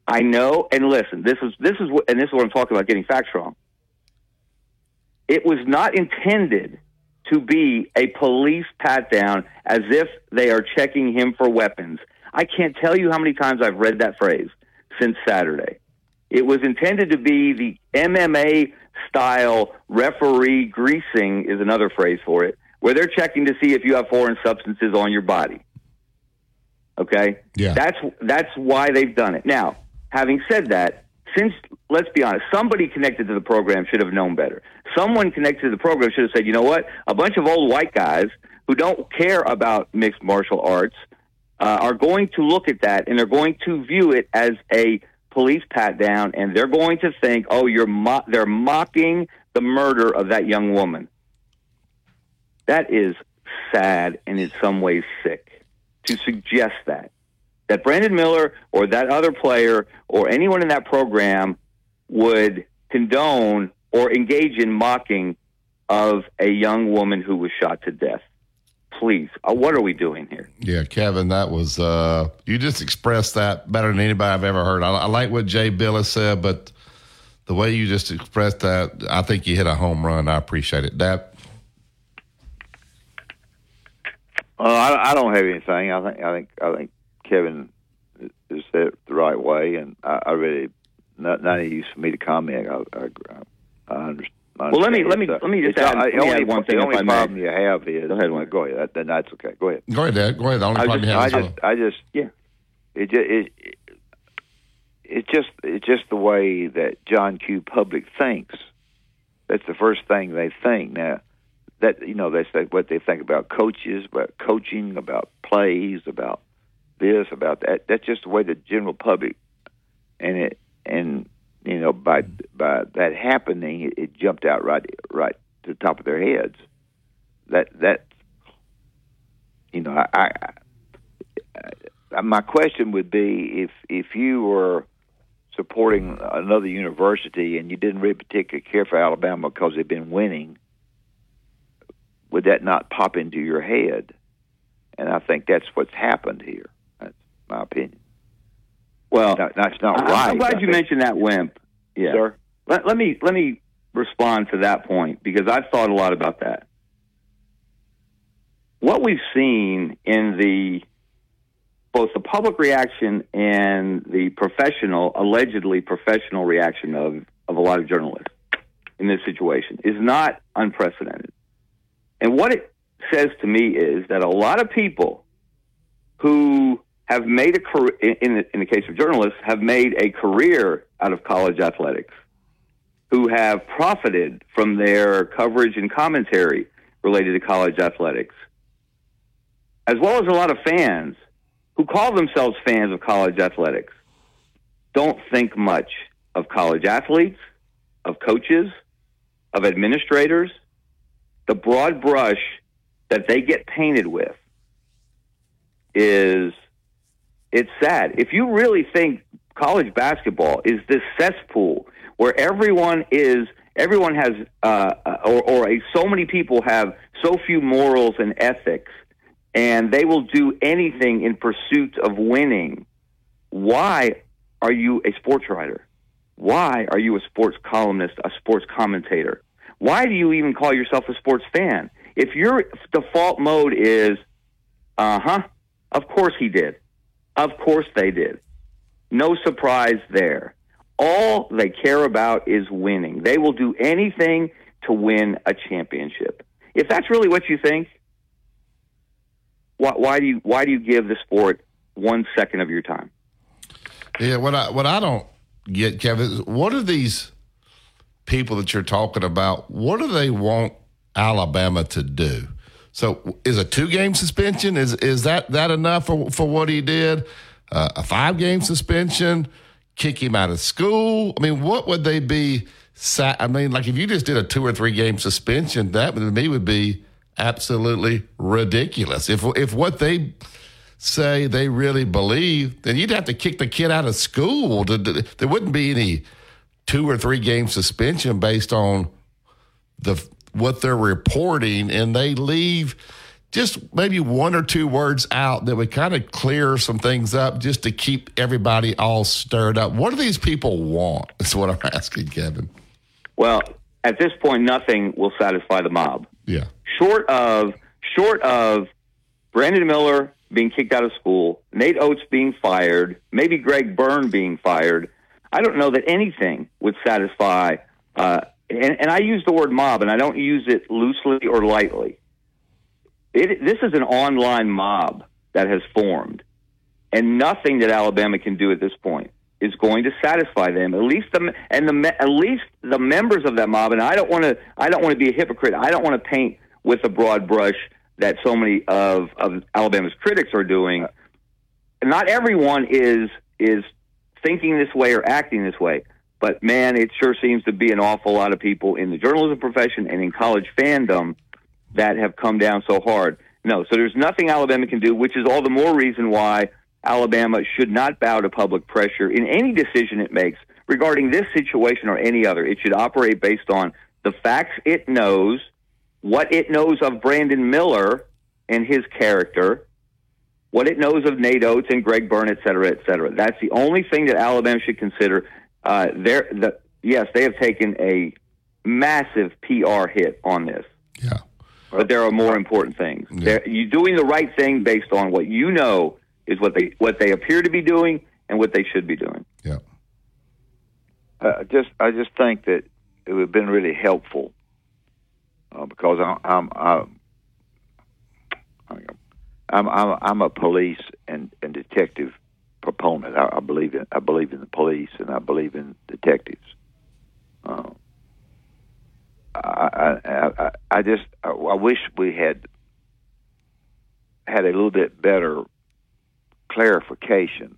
I know, and listen, this is this is what, and this is what I'm talking about getting facts wrong. It was not intended to be a police pat down as if they are checking him for weapons. I can't tell you how many times I've read that phrase since Saturday. It was intended to be the MMA style referee greasing is another phrase for it, where they're checking to see if you have foreign substances on your body. Okay? Yeah. That's that's why they've done it. Now, having said that, since let's be honest, somebody connected to the program should have known better. Someone connected to the program should have said, "You know what? A bunch of old white guys who don't care about mixed martial arts uh, are going to look at that and they're going to view it as a police pat down, and they're going to think, "Oh, you're mo- they're mocking the murder of that young woman." That is sad and in some ways sick to suggest that that Brandon Miller or that other player or anyone in that program would condone or engage in mocking of a young woman who was shot to death please, uh, what are we doing here? Yeah, Kevin, that was uh, you just expressed that better than anybody I've ever heard. I, I, like what Jay Bilas said, but the way you just expressed that, I think you hit a home run. I appreciate it. That. Uh, I, I don't have anything. I think I think I think Kevin is said it the right way, and I, I really not, not any use for me to comment. I, I, I understand well, let me let me let me just add, let me add one thing. The only if I problem may. you have is go ahead. Go ahead. Then that's okay. Go ahead. Go ahead, Dad. Go ahead. The only I problem just, you have I is just, I just, yeah. It just, it, it, it's just, it's just the way that John Q. Public thinks. That's the first thing they think. Now, that you know, they say what they think about coaches, about coaching, about plays, about this, about that. That's just the way the general public, and it, and you know, by by that happening, it, it jumped out right right to the top of their heads. That that you know, I, I, I my question would be if if you were supporting another university and you didn't really particularly care for Alabama because they've been winning, would that not pop into your head? And I think that's what's happened here. That's my opinion. Well, no, that's not I, right. I'm glad I you think- mentioned that wimp. Yeah. Sir? Let, let me let me respond to that point because I've thought a lot about that. What we've seen in the both the public reaction and the professional, allegedly professional reaction of, of a lot of journalists in this situation is not unprecedented. And what it says to me is that a lot of people who have made a career in in the case of journalists have made a career out of college athletics, who have profited from their coverage and commentary related to college athletics, as well as a lot of fans who call themselves fans of college athletics, don't think much of college athletes, of coaches, of administrators, the broad brush that they get painted with is it's sad. If you really think college basketball is this cesspool where everyone is everyone has uh, or, or a, so many people have so few morals and ethics and they will do anything in pursuit of winning why are you a sports writer? Why are you a sports columnist a sports commentator? Why do you even call yourself a sports fan? If your default mode is uh-huh of course he did of course they did no surprise there all they care about is winning. They will do anything to win a championship. If that's really what you think, why, why do you why do you give the sport one second of your time? Yeah, what I what I don't get, Kevin, what are these people that you're talking about? What do they want Alabama to do? So, is a two game suspension is is that that enough for for what he did? Uh, a five game suspension? kick him out of school? I mean, what would they be? I mean, like if you just did a two or three game suspension, that to me would be absolutely ridiculous. If if what they say they really believe, then you'd have to kick the kid out of school. To, to, there wouldn't be any two or three game suspension based on the what they're reporting, and they leave just maybe one or two words out that would kind of clear some things up just to keep everybody all stirred up. What do these people want? Is what I'm asking, Kevin. Well, at this point, nothing will satisfy the mob. Yeah. Short of short of Brandon Miller being kicked out of school, Nate Oats being fired, maybe Greg Byrne being fired. I don't know that anything would satisfy. Uh, and, and I use the word mob, and I don't use it loosely or lightly it, this is an online mob that has formed, and nothing that Alabama can do at this point is going to satisfy them. At least the and the at least the members of that mob. And I don't want to I don't want to be a hypocrite. I don't want to paint with a broad brush that so many of of Alabama's critics are doing. Not everyone is is thinking this way or acting this way. But man, it sure seems to be an awful lot of people in the journalism profession and in college fandom that have come down so hard. No, so there's nothing Alabama can do, which is all the more reason why Alabama should not bow to public pressure in any decision it makes regarding this situation or any other. It should operate based on the facts it knows, what it knows of Brandon Miller and his character, what it knows of Nate Oats and Greg Byrne, et cetera, et cetera. That's the only thing that Alabama should consider. Uh, the, yes, they have taken a massive PR hit on this. Yeah. But there are more important things. Yeah. You're doing the right thing based on what you know is what they what they appear to be doing and what they should be doing. Yeah. Uh, just I just think that it would have been really helpful uh, because I'm I'm, I'm I'm I'm I'm a police and, and detective proponent. I, I believe in I believe in the police and I believe in detectives. Uh, I, I, I just I wish we had had a little bit better clarification.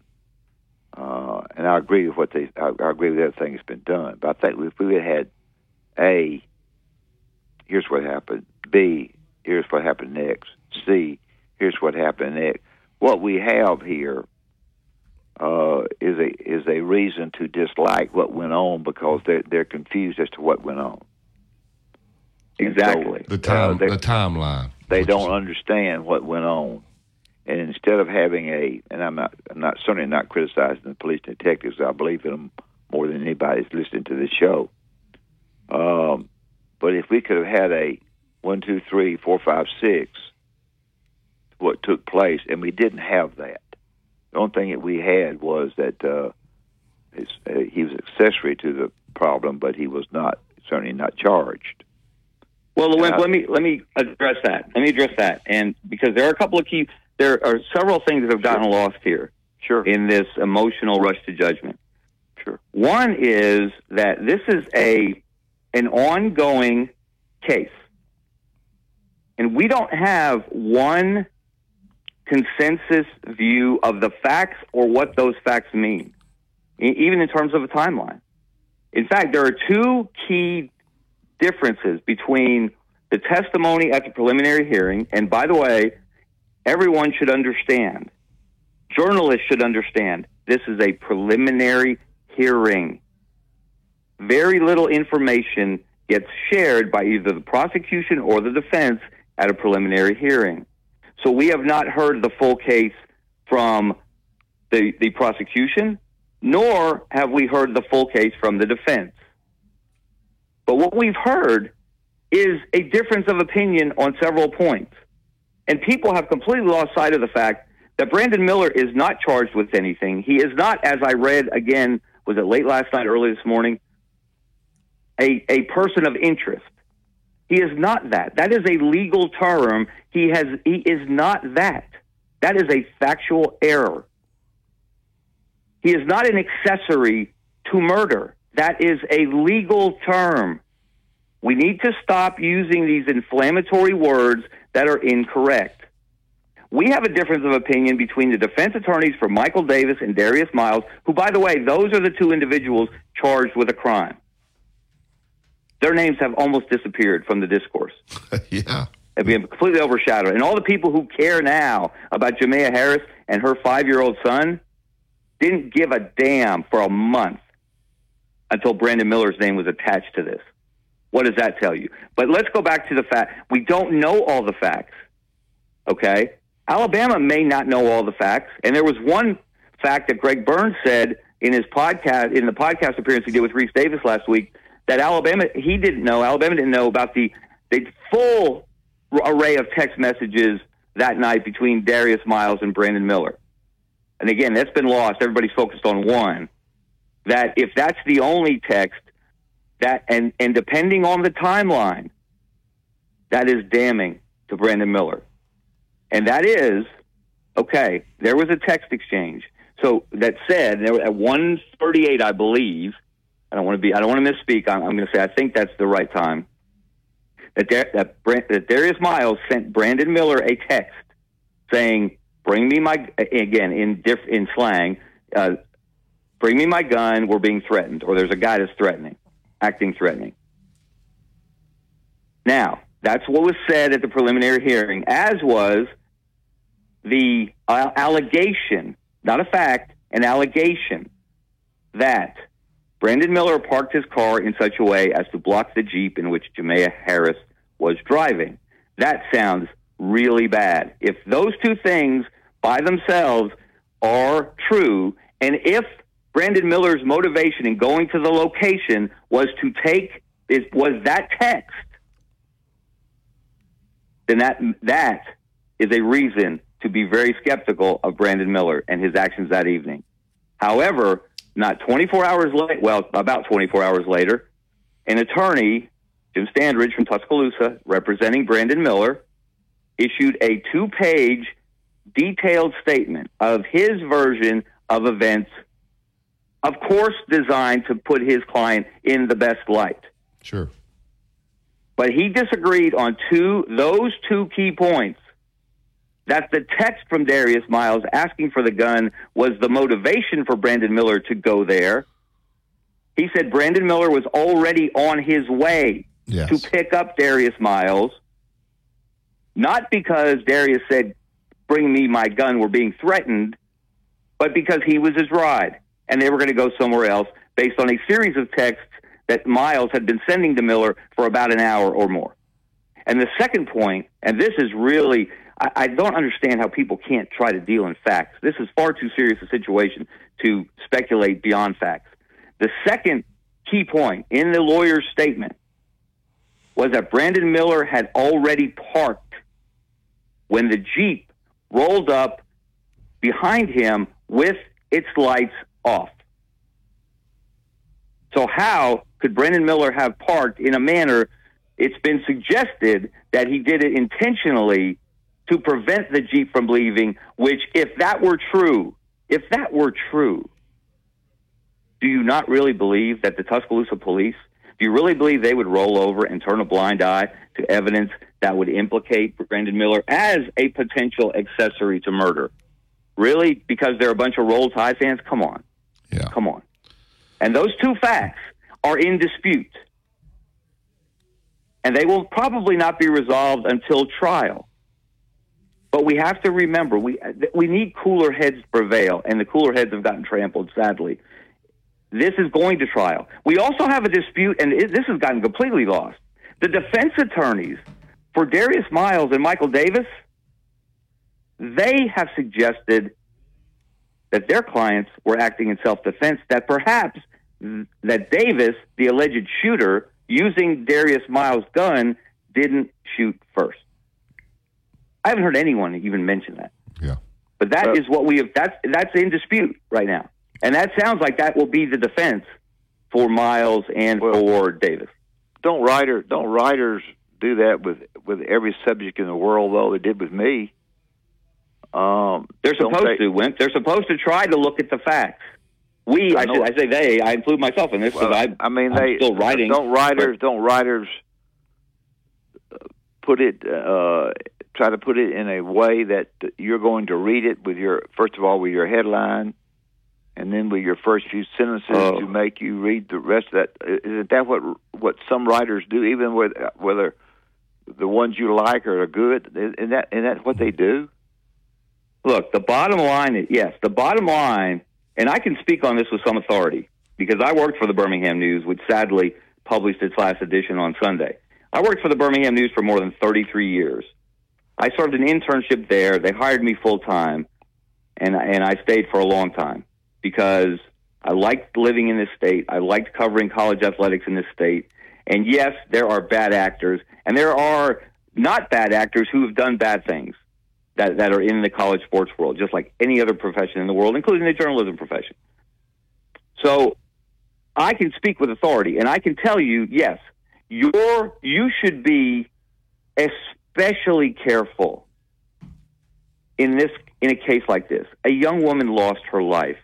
Uh, and I agree with what they. I, I agree with everything that's been done. But I think if we had had a, here's what happened. B, here's what happened next. C, here's what happened next. What we have here uh, is a is a reason to dislike what went on because they're they're confused as to what went on. Exactly. The time, uh, the timeline. They don't understand what went on, and instead of having a, and I'm not, I'm not certainly not criticizing the police detectives. I believe in them more than anybody's listening to this show. Um, but if we could have had a one, two, three, four, five, six, what took place, and we didn't have that. The only thing that we had was that uh, uh, he was accessory to the problem, but he was not certainly not charged. Well, Lewin, let me let me address that. Let me address that, and because there are a couple of key there are several things that have gotten lost here. Sure. In this emotional rush to judgment. Sure. One is that this is a an ongoing case. And we don't have one consensus view of the facts or what those facts mean, even in terms of a timeline. In fact, there are two key differences between the testimony at the preliminary hearing, and by the way, everyone should understand, journalists should understand, this is a preliminary hearing. Very little information gets shared by either the prosecution or the defense at a preliminary hearing. So we have not heard the full case from the, the prosecution, nor have we heard the full case from the defense. But what we've heard is a difference of opinion on several points. And people have completely lost sight of the fact that Brandon Miller is not charged with anything. He is not, as I read again, was it late last night, early this morning, a, a person of interest. He is not that. That is a legal term. He has he is not that. That is a factual error. He is not an accessory to murder. That is a legal term. We need to stop using these inflammatory words that are incorrect. We have a difference of opinion between the defense attorneys for Michael Davis and Darius Miles, who, by the way, those are the two individuals charged with a crime. Their names have almost disappeared from the discourse. yeah. They've been completely overshadowed. And all the people who care now about Jamea Harris and her five year old son didn't give a damn for a month until Brandon Miller's name was attached to this. What does that tell you? But let's go back to the fact we don't know all the facts. Okay? Alabama may not know all the facts. And there was one fact that Greg Burns said in his podcast, in the podcast appearance he did with Rece Davis last week, that Alabama, he didn't know, Alabama didn't know about the, the full array of text messages that night between Darius Miles and Brandon Miller. And again, that's been lost. Everybody's focused on one. That if that's the only text, that and and depending on the timeline, that is damning to Brandon Miller. And that is okay. There was a text exchange. So that said, there at one thirty-eight, I believe. I don't want to be. I don't want to misspeak. I'm, I'm going to say I think that's the right time. That Dar- that, that Darius Miles sent Brandon Miller a text saying, "Bring me my again in diff, in slang, uh, bring me my gun. We're being threatened, or there's a guy that's threatening, acting threatening." Now, that's what was said at the preliminary hearing, as was the uh, allegation, not a fact, an allegation that Brandon Miller parked his car in such a way as to block the Jeep in which Jamea Harris was driving. That sounds really bad. If those two things by themselves are true, and if Brandon Miller's motivation in going to the location was to take is was that text, then that that is a reason to be very skeptical of Brandon Miller and his actions that evening. However, not 24 hours late, well, about 24 hours later, an attorney, Jim Standridge from Tuscaloosa, representing Brandon Miller, issued a two page detailed statement of his version of events, of course, designed to put his client in the best light. Sure. But he disagreed on two those two key points. That the text from Darius Miles asking for the gun was the motivation for Brandon Miller to go there. He said Brandon Miller was already on his way Yes. to pick up Darius Miles, not because Darius said, Bring me my gun, we're being threatened, but because he was his ride and they were going to go somewhere else based on a series of texts that Miles had been sending to Miller for about an hour or more. And the second point, and this is really, I, I don't understand how people can't try to deal in facts. This is far too serious a situation to speculate beyond facts. The second key point in the lawyer's statement was that Brandon Miller had already parked when the Jeep rolled up behind him with its lights off. So, how could Brandon Miller have parked in a manner? It's been suggested that he did it intentionally to prevent the Jeep from leaving, which, if that were true, if that were true, do you not really believe that the Tuscaloosa police, do you really believe they would roll over and turn a blind eye to evidence that would implicate Brandon Miller as a potential accessory to murder? Really? Because they're a bunch of Roll Tide fans? Come on. Yeah. Come on. And those two facts are in dispute. And they will probably not be resolved until trial. But we have to remember we we need cooler heads to prevail, and the cooler heads have gotten trampled, sadly. This is going to trial. We also have a dispute, and it, this has gotten completely lost. The defense attorneys for Darius Miles and Michael Davis, they have suggested that their clients were acting in self-defense. That perhaps that Davis, the alleged shooter, using Darius Miles' gun, didn't shoot first. I haven't heard anyone even mention that. Yeah. But that is what we have. That's that's in dispute right now, and that sounds like that will be the defense for Miles and for Davis. Don't writer don't writers do that with with every subject in the world though? They did with me. Um, They're supposed they- to, Wimp. They're supposed to try to look at the facts. We, I, I should, I say they. I include myself in this because Well, I, I mean, I'm they still writing. Don't writers don't writers uh, put it uh, try to put it in a way that you're going to read it with your first of all with your headline, and then with your first few sentences Oh. to make you read the rest of that. Isn't that what what some writers do? Even with whether the ones you like are good, isn't that isn't that what they do? Look, the bottom line is yes, the bottom line, and I can speak on this with some authority because I worked for the Birmingham News, which sadly published its last edition on Sunday. I worked for the Birmingham News for more than 33 years. I served an internship there. They hired me full time, and and I stayed for a long time because I liked living in this state. I liked covering college athletics in this state. And yes, there are bad actors, and there are not bad actors who have done bad things that, that are in the college sports world, just like any other profession in the world, including the journalism profession. So I can speak with authority, and I can tell you, yes, your you should be especially careful in this in a case like this. A young woman lost her life.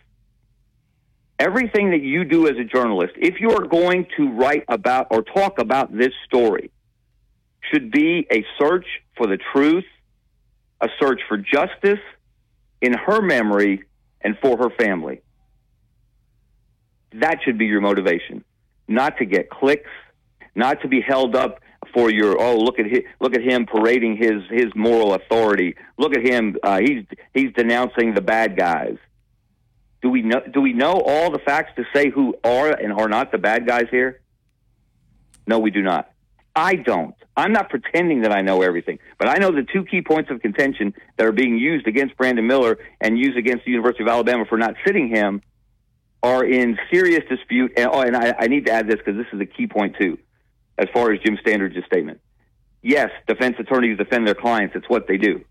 Everything that you do as a journalist, if you are going to write about or talk about this story, should be a search for the truth, a search for justice in her memory and for her family. That should be your motivation, not to get clicks, not to be held up for your oh look at him, look at him parading his his moral authority. Look at him, uh, he's he's denouncing the bad guys. Do we know do we know all the facts to say who are and are not the bad guys here? No, we do not. I don't. I'm not pretending that I know everything, but I know the two key points of contention that are being used against Brandon Miller and used against the University of Alabama for not sitting him are in serious dispute. And, oh, and I, I need to add this because this is a key point too, as far as Jim Standridge's statement. Yes, defense attorneys defend their clients; it's what they do.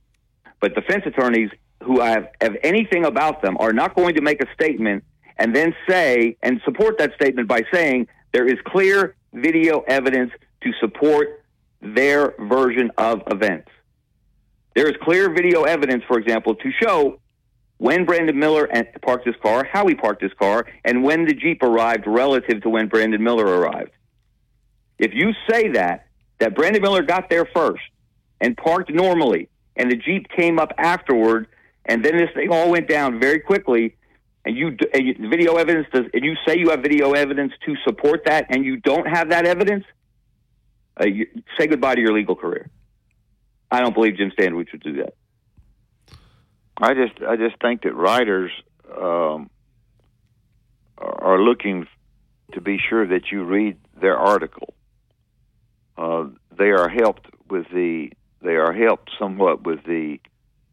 But defense attorneys who have, have anything about them are not going to make a statement and then say and support that statement by saying there is clear video evidence to support their version of events. There is clear video evidence, for example, to show when Brandon Miller parked his car, how he parked his car, and when the Jeep arrived relative to when Brandon Miller arrived. If you say that, that Brandon Miller got there first and parked normally, and the Jeep came up afterward, and then this thing all went down very quickly, and you, and you video evidence does, and you say you have video evidence to support that, and you don't have that evidence, uh, you, say goodbye to your legal career. I don't believe Jim Standridge would do that. I just I just think that writers um, are are looking to be sure that you read their article. Uh, they are helped with the they are helped somewhat with the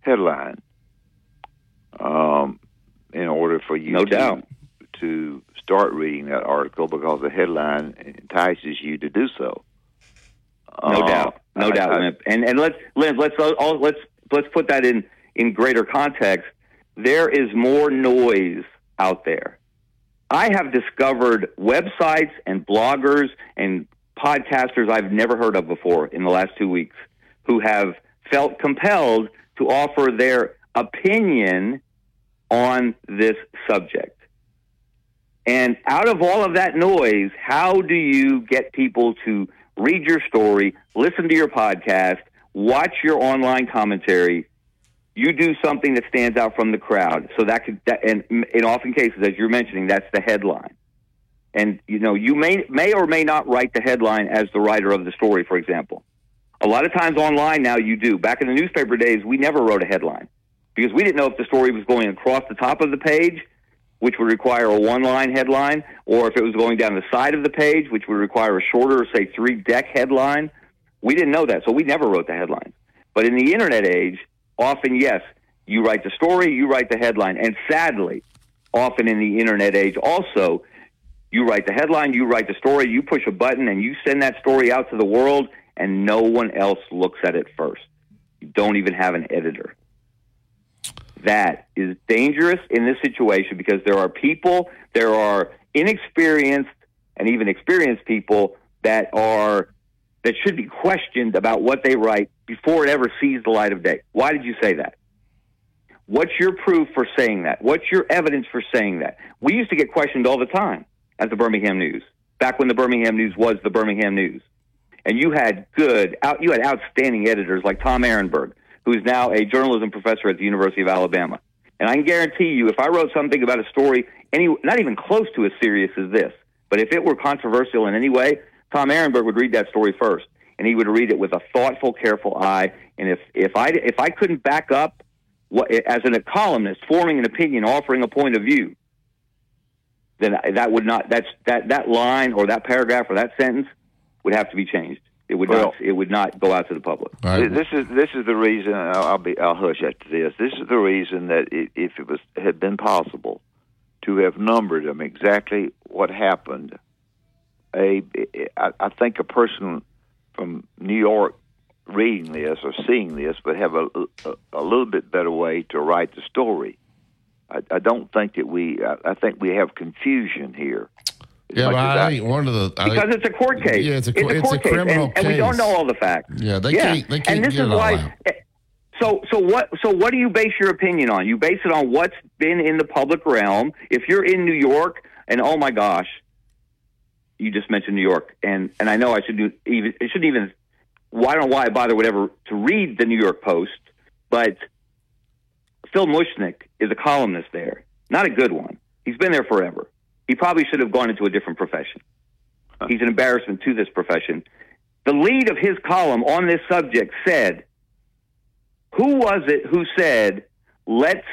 headline um, in order for you No to, doubt. to start reading that article because the headline entices you to do so. No Uh, doubt, no I- doubt, I- Wimp. And and let's Wimp, let's all, let's let's put that in in greater context. There is more noise out there. I have discovered websites and bloggers and podcasters I've never heard of before in the last two weeks who have felt compelled to offer their opinion on this subject. And out of all of that noise, how do you get people to read your story, listen to your podcast, watch your online commentary? You do something that stands out from the crowd. So that could, that, and in often cases, as you're mentioning, that's the headline. And you know, you may may or may not write the headline as the writer of the story. For example, a lot of times online now you do. Back in the newspaper days, we never wrote a headline because we didn't know if the story was going across the top of the page, which would require a one-line headline, or if it was going down the side of the page, which would require a shorter, say, three-deck headline. We didn't know that, so we never wrote the headlines. But in the internet age, often yes, you write the story, you write the headline, and sadly, often in the internet age also you write the headline, you write the story, you push a button, and you send that story out to the world, and no one else looks at it first. You don't even have an editor. That is dangerous in this situation because there are people, there are inexperienced and even experienced people that are that should be questioned about what they write before it ever sees the light of day. Why did you say that? What's your proof for saying that? What's your evidence for saying that? We used to get questioned all the time at the Birmingham News, back when the Birmingham News was the Birmingham News. And you had good, out, you had outstanding editors like Tom Arenberg, who's now a journalism professor at the University of Alabama. And I can guarantee you, if I wrote something about a story, any, not even close to as serious as this, but if it were controversial in any way, Tom Arenberg would read that story first, and he would read it with a thoughtful, careful eye. And if if I if I couldn't back up what as a columnist, forming an opinion, offering a point of view, then that would not that's that that line or that paragraph or that sentence would have to be changed. It would Well- not it would not go out to the public. This is this is the reason. I'll, I'll be I'll hush after this. This is the reason that i if it was had been possible to have numbered them exactly what happened, a I, I think a person from New York reading this or seeing this would have a, a, a little bit better way to write the story. I, I don't think that we. I, I think we have confusion here. Yeah, but as I think one of the I because think- it's a court case. Yeah, it's a, it's a court case, criminal and, and we don't know all the facts. Yeah, they yeah. can't. They can't and this is why. Eh, so, so what? So, what do you base your opinion on? You base it on what's been in the public realm. If you're in New York, and oh my gosh, you just mentioned New York, and and I know I should do even. It shouldn't even. Why don't why I bother whatever to read the New York Post? But Phil Mushnick is a columnist there, not a good one. He's been there forever. He probably should have gone into a different profession. He's an embarrassment to this profession. The lead of his column on this subject said, "Who was it who said, let's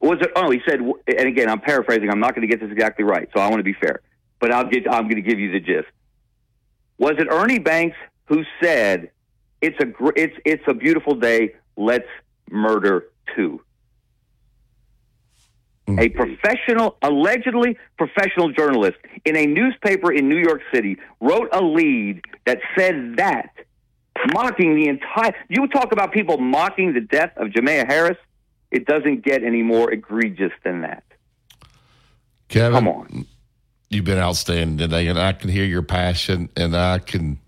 was it? Oh, he said, and again, I'm paraphrasing. I'm not going to get this exactly right, so I want to be fair, but I'll get. I'm going to give you the gist. Was it Ernie Banks who said, "It's a it's it's a beautiful day. Let's murder two. Mm. A professional, allegedly professional journalist in a newspaper in New York City wrote a lead that said that, mocking the entire. You talk about people mocking the death of Jamea Harris. It doesn't get any more egregious than that. Kevin, Come on. You've been outstanding today, and I can hear your passion, and I can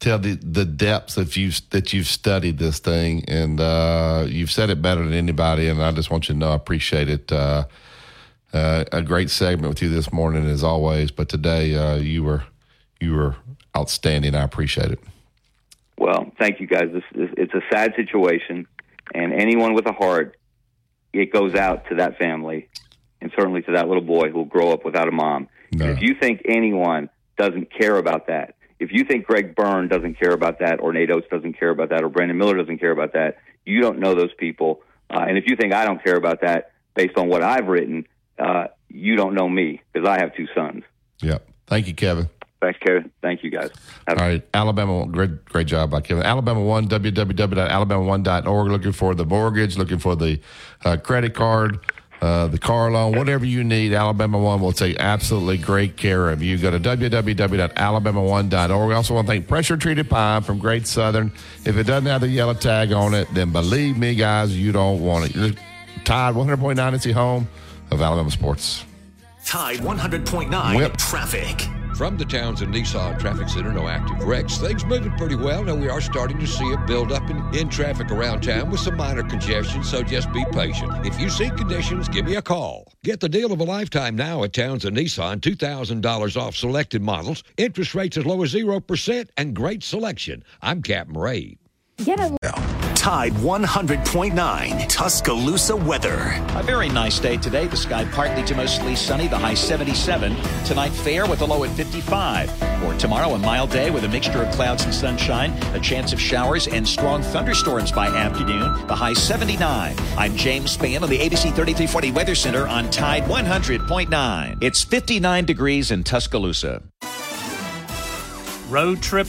tell the, the depths that you that you've studied this thing, and uh, you've said it better than anybody. And I just want you to know I appreciate it. Uh, uh, a great segment with you this morning, as always. But today, uh, you were you were outstanding. I appreciate it. Well, thank you guys. This, this, it's a sad situation, and anyone with a heart, it goes out to that family, and certainly to that little boy who will grow up without a mom. And if you think anyone doesn't care about that, if you think Greg Byrne doesn't care about that, or Nate Oats doesn't care about that, or Brandon Miller doesn't care about that, you don't know those people. Uh, and if you think I don't care about that based on what I've written, uh, you don't know me because I have two sons. Yeah. Thank you, Kevin. Thanks, Kevin. Thank you, guys. All right, Alabama, great, great job by Kevin. Alabama One, www.alabama1.org. Looking for the mortgage, looking for the uh, credit card, uh, the car loan, whatever you need. Alabama One will take absolutely great care of you. Go to www.alabama1.org. I also want to thank Pressure Treated Pine from Great Southern. If it doesn't have the yellow tag on it, then believe me, guys, you don't want it. You're Tide 100.9 is the home of Alabama sports. Tide 100.9 Whip. traffic. From the Townsend Nissan Traffic Center, no active wrecks. Things moving pretty well. Now we are starting to see a buildup in, in traffic around town with some minor congestion, so just be patient. If you see conditions, give me a call. Get the deal of a lifetime now at Townsend Nissan. $2,000 off selected models, interest rates as low as 0%, and great selection. I'm Captain Ray. Get a Tide 100.9 Tuscaloosa weather. A very nice day today. The sky partly to mostly sunny, the high 77. Tonight, fair with a low at 55. For tomorrow, a mild day with a mixture of clouds and sunshine, a chance of showers and strong thunderstorms by afternoon, the high 79. I'm James Spann on the ABC 3340 Weather Center on Tide 100.9. It's 59 degrees in Tuscaloosa. Road trip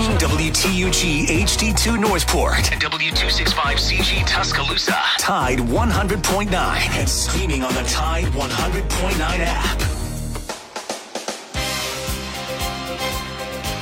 WTUG HD2 Northport and W265CG Tuscaloosa. Tide 100.9 and streaming on the Tide 100.9 app.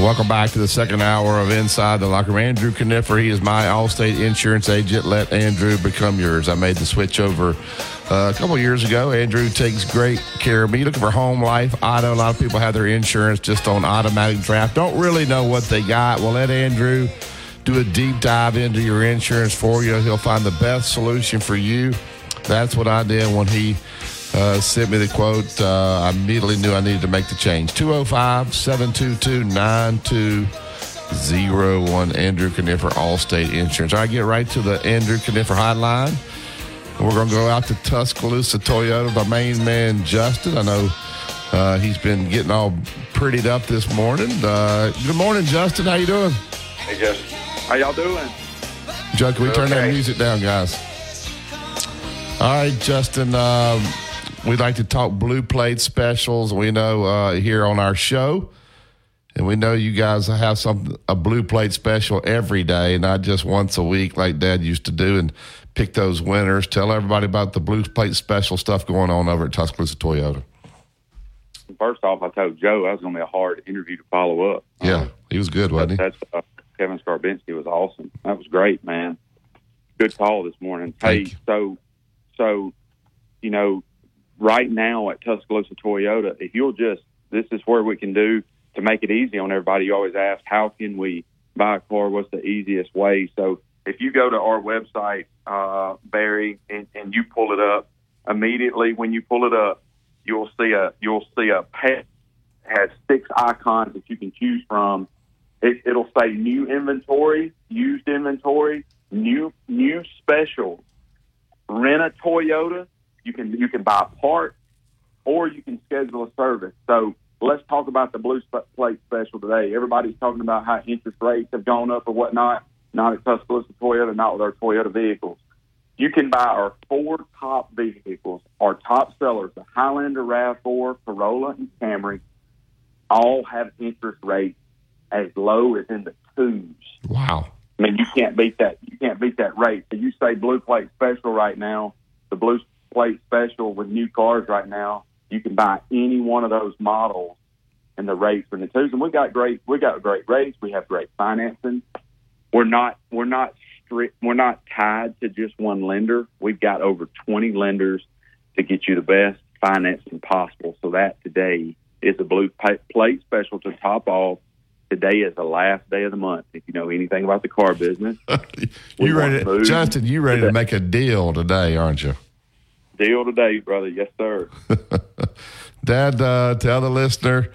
Welcome back to the second hour of Inside the Locker Room. Andrew Kniffer, he is my Allstate insurance agent. Let Andrew become yours. I made the switch over uh, a couple years ago. Andrew takes great care of me. Looking for home life, auto. A lot of people have their insurance just on automatic draft. Don't really know what they got. Well, let Andrew do a deep dive into your insurance for you. He'll find the best solution for you. That's what I did when he uh, sent me the quote. Uh, I immediately knew I needed to make the change. 205 722 9201. Andrew Kniffer, Allstate Insurance. I get right to the Andrew Kniffer hotline. We're going to go out to Tuscaloosa Toyota. My main man, Justin. I know uh, he's been getting all prettied up this morning. Uh, good morning, Justin. How you doing? Hey, Justin. How y'all doing? Joe, can we turn that music down, guys? All right, Justin. Um, we like to talk blue plate specials. We know uh, here on our show, and we know you guys have some a blue plate special every day, not just once a week like Dad used to do, and pick those winners. Tell everybody about the blue plate special stuff going on over at Tuscaloosa Toyota. First off, I told Joe that was going to be a hard interview to follow up. Yeah, he was good, wasn't he? That's uh, Kevin Scarbinsky was awesome. That was great, man. Good call this morning. hey, so so you know, right now at Tuscaloosa Toyota, if you'll just this is where we can do to make it easy on everybody. You always ask, how can we buy a car? What's the easiest way? So if you go to our website, uh, Barry, and, and you pull it up immediately, when you pull it up, you'll see a you'll see a pet has six icons that you can choose from. It, it'll say new inventory, used inventory, new new special. Rent a Toyota. You can you can buy parts, or you can schedule a service. So let's talk about the blue plate special today. Everybody's talking about how interest rates have gone up or whatnot. Not at Tuscaloosa Toyota, not with our Toyota vehicles. You can buy our four top vehicles, our top sellers, the Highlander RAV4, Corolla, and Camry, all have interest rates as low as in the twos. Wow. I mean, you can't beat that. You can't beat that rate. So you say blue plate special right now, the blue plate special with new cars right now, you can buy any one of those models and the rates in the twos. And we got great, we got great rates. We have great financing. We're not, we're not strict, we're not tied to just one lender. We've got over 20 lenders to get you the best financing possible. So that today is a blue plate special to top off. Today is the last day of the month. If you know anything about the car business, You ready, to Justin? You ready to make a deal today, aren't you? Deal today, brother. Yes, sir. Dad, uh, tell the listener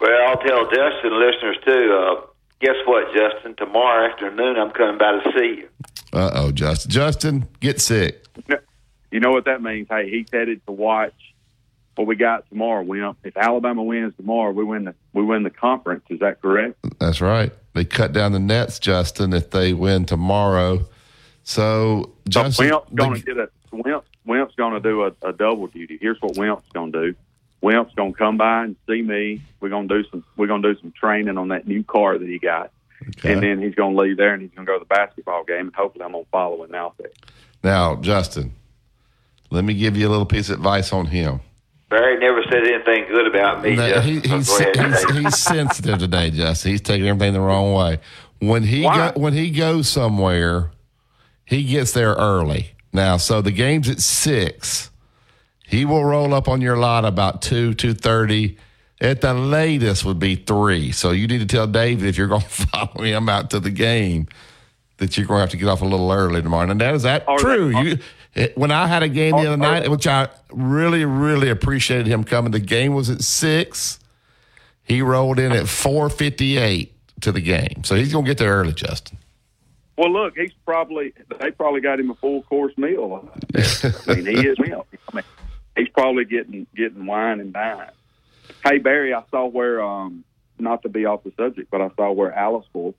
Well, I'll tell Justin listeners too. Uh, guess what, Justin? Tomorrow afternoon, I'm coming by to see you. Uh oh, Justin. Justin, get sick. You know what that means? Hey, he's headed to watch what we got tomorrow. Wimp. If Alabama wins tomorrow, we win the we win the conference. Is that correct? That's right. They cut down the nets, Justin, if they win tomorrow. So, Justin. Wimp's going to get a Wimp. Wimp's going to do a, a double duty. Here's what Wimp's going to do. Wimp's going to come by and see me. We're going to do some. We're going to do some training on that new car that he got, Okay. and then he's going to leave there and he's going to go to the basketball game. And hopefully, I'm going to follow him out there. Now, Justin, let me give you a little piece of advice on him. Barry never said anything good about me. No, he, he's, so go he's, he's sensitive today, Justin. He's taking everything the wrong way. When he go, when he goes somewhere, he gets there early. Now, so the game's at six. He will roll up on your lot about two two thirty. At the latest would be three. So you need to tell David if you're going to follow him out to the game that you're going to have to get off a little early tomorrow. And that is that true? you, it, when I had a game the other night, which I really really appreciated him coming. The game was at six. He rolled in at four fifty eight to the game, so he's going to get there early, Justin. Well, look, he's probably they probably got him a full course meal. I mean, he is. I mean, he's probably getting getting wine and dine. Hey Barry, I saw where um not to be off the subject, but I saw where Aliceville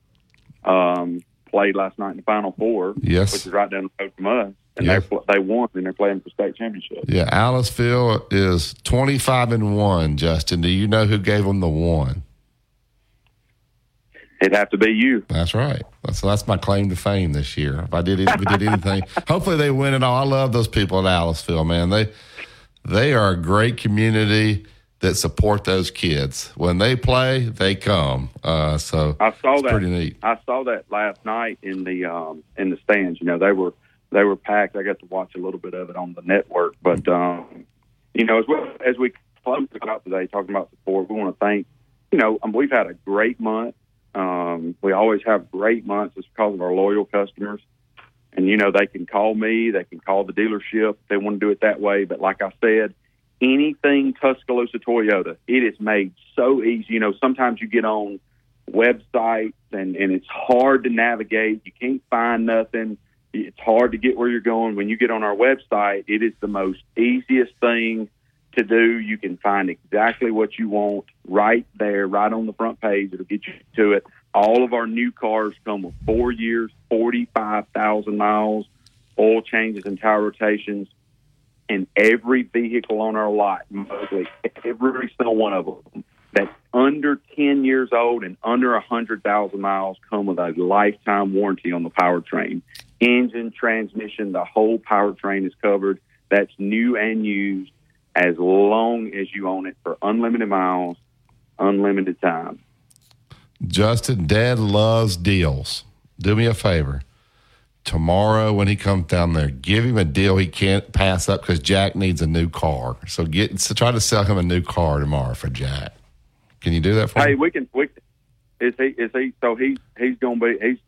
um played last night in the Final Four. Yes. which is right down the road from us, and Yes. they they won and they're playing for state championship. Yeah, Aliceville is twenty five and one. Justin, do you know who gave them the one? It'd have to be you. That's right. That's that's my claim to fame this year. If I did if we did anything, hopefully they win it all. I love those people at Aliceville, man. They they are a great community that support those kids. When they play, they come. Uh, so I saw it's that. pretty neat. I saw that last night in the um, in the stands. You know, they were they were packed. I got to watch a little bit of it on the network. But um, you know, as well as we close out today, talking about support, we want to thank. You know, um, we've had a great month. Um, we always have great months. It's because of our loyal customers. And you know, they can call me. They can call the dealership. if They want to do it that way. But like I said, anything Tuscaloosa Toyota, it is made so easy. You know, sometimes you get on websites and, and it's hard to navigate. You can't find nothing. It's hard to get where you're going. When you get on our website, it is the most easiest thing to do. You can find exactly what you want right there, right on the front page. It'll get you to it. All of our new cars come with four years, 45,000 miles, oil changes and tire rotations and every vehicle on our lot, mostly every single one of them that's under 10 years old and under 100,000 miles come with a lifetime warranty on the powertrain. Engine, transmission, the whole powertrain is covered. That's new and used as long as you own it for unlimited miles, unlimited time. Justin, Dad loves deals. Do me a favor. Tomorrow, when he comes down there, give him a deal he can't pass up because Jack needs a new car. So get so try to sell him a new car tomorrow for Jack. Can you do that for him? Hey, me? we can. We, is he? Is he? So he's he's to be. He's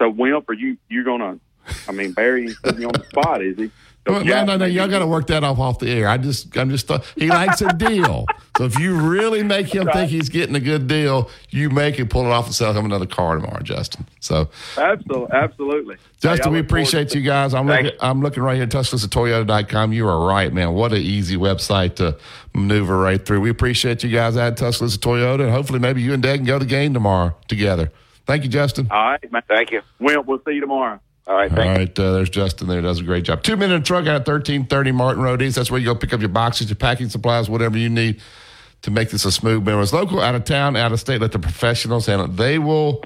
so Wimp. Are you? You're going to? I mean, Barry putting you on the spot, is he? So Well, no, no, no. Y'all got to work that off off the air. I just, I'm just. Uh, he likes a deal. So if you really make him think he's getting a good deal, you make him pull it off and sell him another car tomorrow, Justin. So Absolutely, absolutely. Justin, Hey, we appreciate you guys. I'm Thank looking, I'm looking right here at TuscaloosaToyota.com. You are right, man. What an easy website to maneuver right through. We appreciate you guys at Tuscaloosa Toyota, and hopefully maybe you and Dad can go to the game tomorrow together. Thank you, Justin. All right, man. Thank you. Wimp, we'll see you tomorrow. All right, All right, uh, there's Justin there. Does a great job. Two minute truck out at 1330 Martin Road East. That's where you go pick up your boxes, your packing supplies, whatever you need to make this a smooth. It's local, out of town, out of state. Let the professionals handle it. They will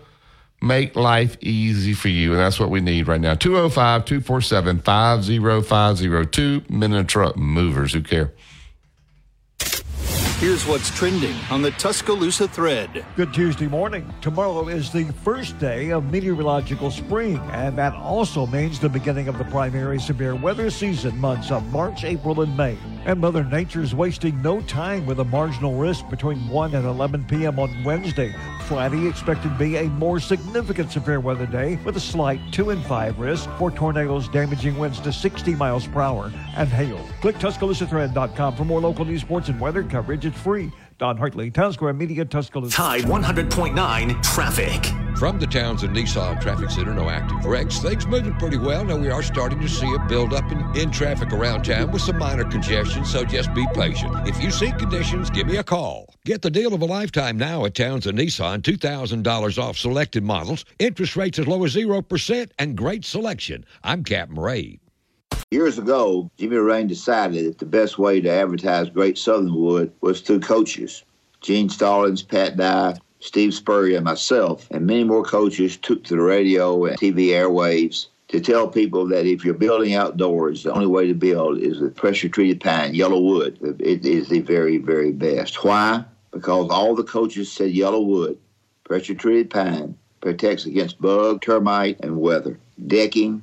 make life easy for you. And that's what we need right now. 205 247 5050. Two minute truck movers who care. Here's what's trending on the Tuscaloosa thread. Good Tuesday morning. Tomorrow is the first day of meteorological spring, and that also means the beginning of the primary severe weather season months of March, April, and May. And Mother Nature's wasting no time with a marginal risk between 1 and 11 p.m. on Wednesday. Friday expected to be a more significant severe weather day with a slight 2 and 5 risk for tornadoes damaging winds to 60 miles per hour and hail. Click TuscaloosaThread.com for more local news, sports, and weather coverage. It's free. Don Hartley, Town Square Media, Tuscaloosa. Tide 100.9 traffic. From the Townsend Nissan Traffic Center, no active wrecks. Things moving pretty well. Now we are starting to see a buildup in, in traffic around town with some minor congestion, so just be patient. If you see conditions, give me a call. Get the deal of a lifetime now at Townsend Nissan. $2,000 off selected models, interest rates as low as 0%, and great selection. I'm Captain Ray. Years ago, Jimmy Rane decided that the best way to advertise Great Southern Wood was through coaches. Gene Stallings, Pat Dye, Steve Spurrier, and myself, and many more coaches took to the radio and TV airwaves to tell people that if you're building outdoors, the only way to build is with pressure treated pine, YellaWood. It is the very, very best. Why? Because all the coaches said YellaWood, pressure treated pine, protects against bug, termite, and weather. Decking,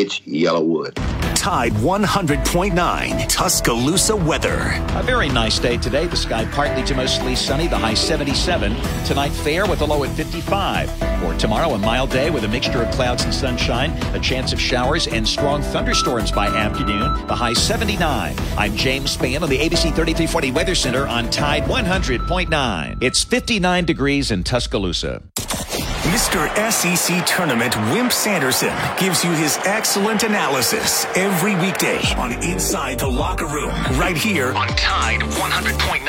It's YellaWood. Tide 100.9 Tuscaloosa weather. A very nice day today. The sky partly to mostly sunny, the high 77. Tonight, fair with a low at 55. For tomorrow, a mild day with a mixture of clouds and sunshine, a chance of showers and strong thunderstorms by afternoon, the high 79. I'm James Spann on the ABC 3340 Weather Center on Tide 100.9. It's 59 degrees in Tuscaloosa. Mr. SEC Tournament Wimp Sanderson gives you his excellent analysis every weekday on Inside the Locker Room, right here on Tide 100.9.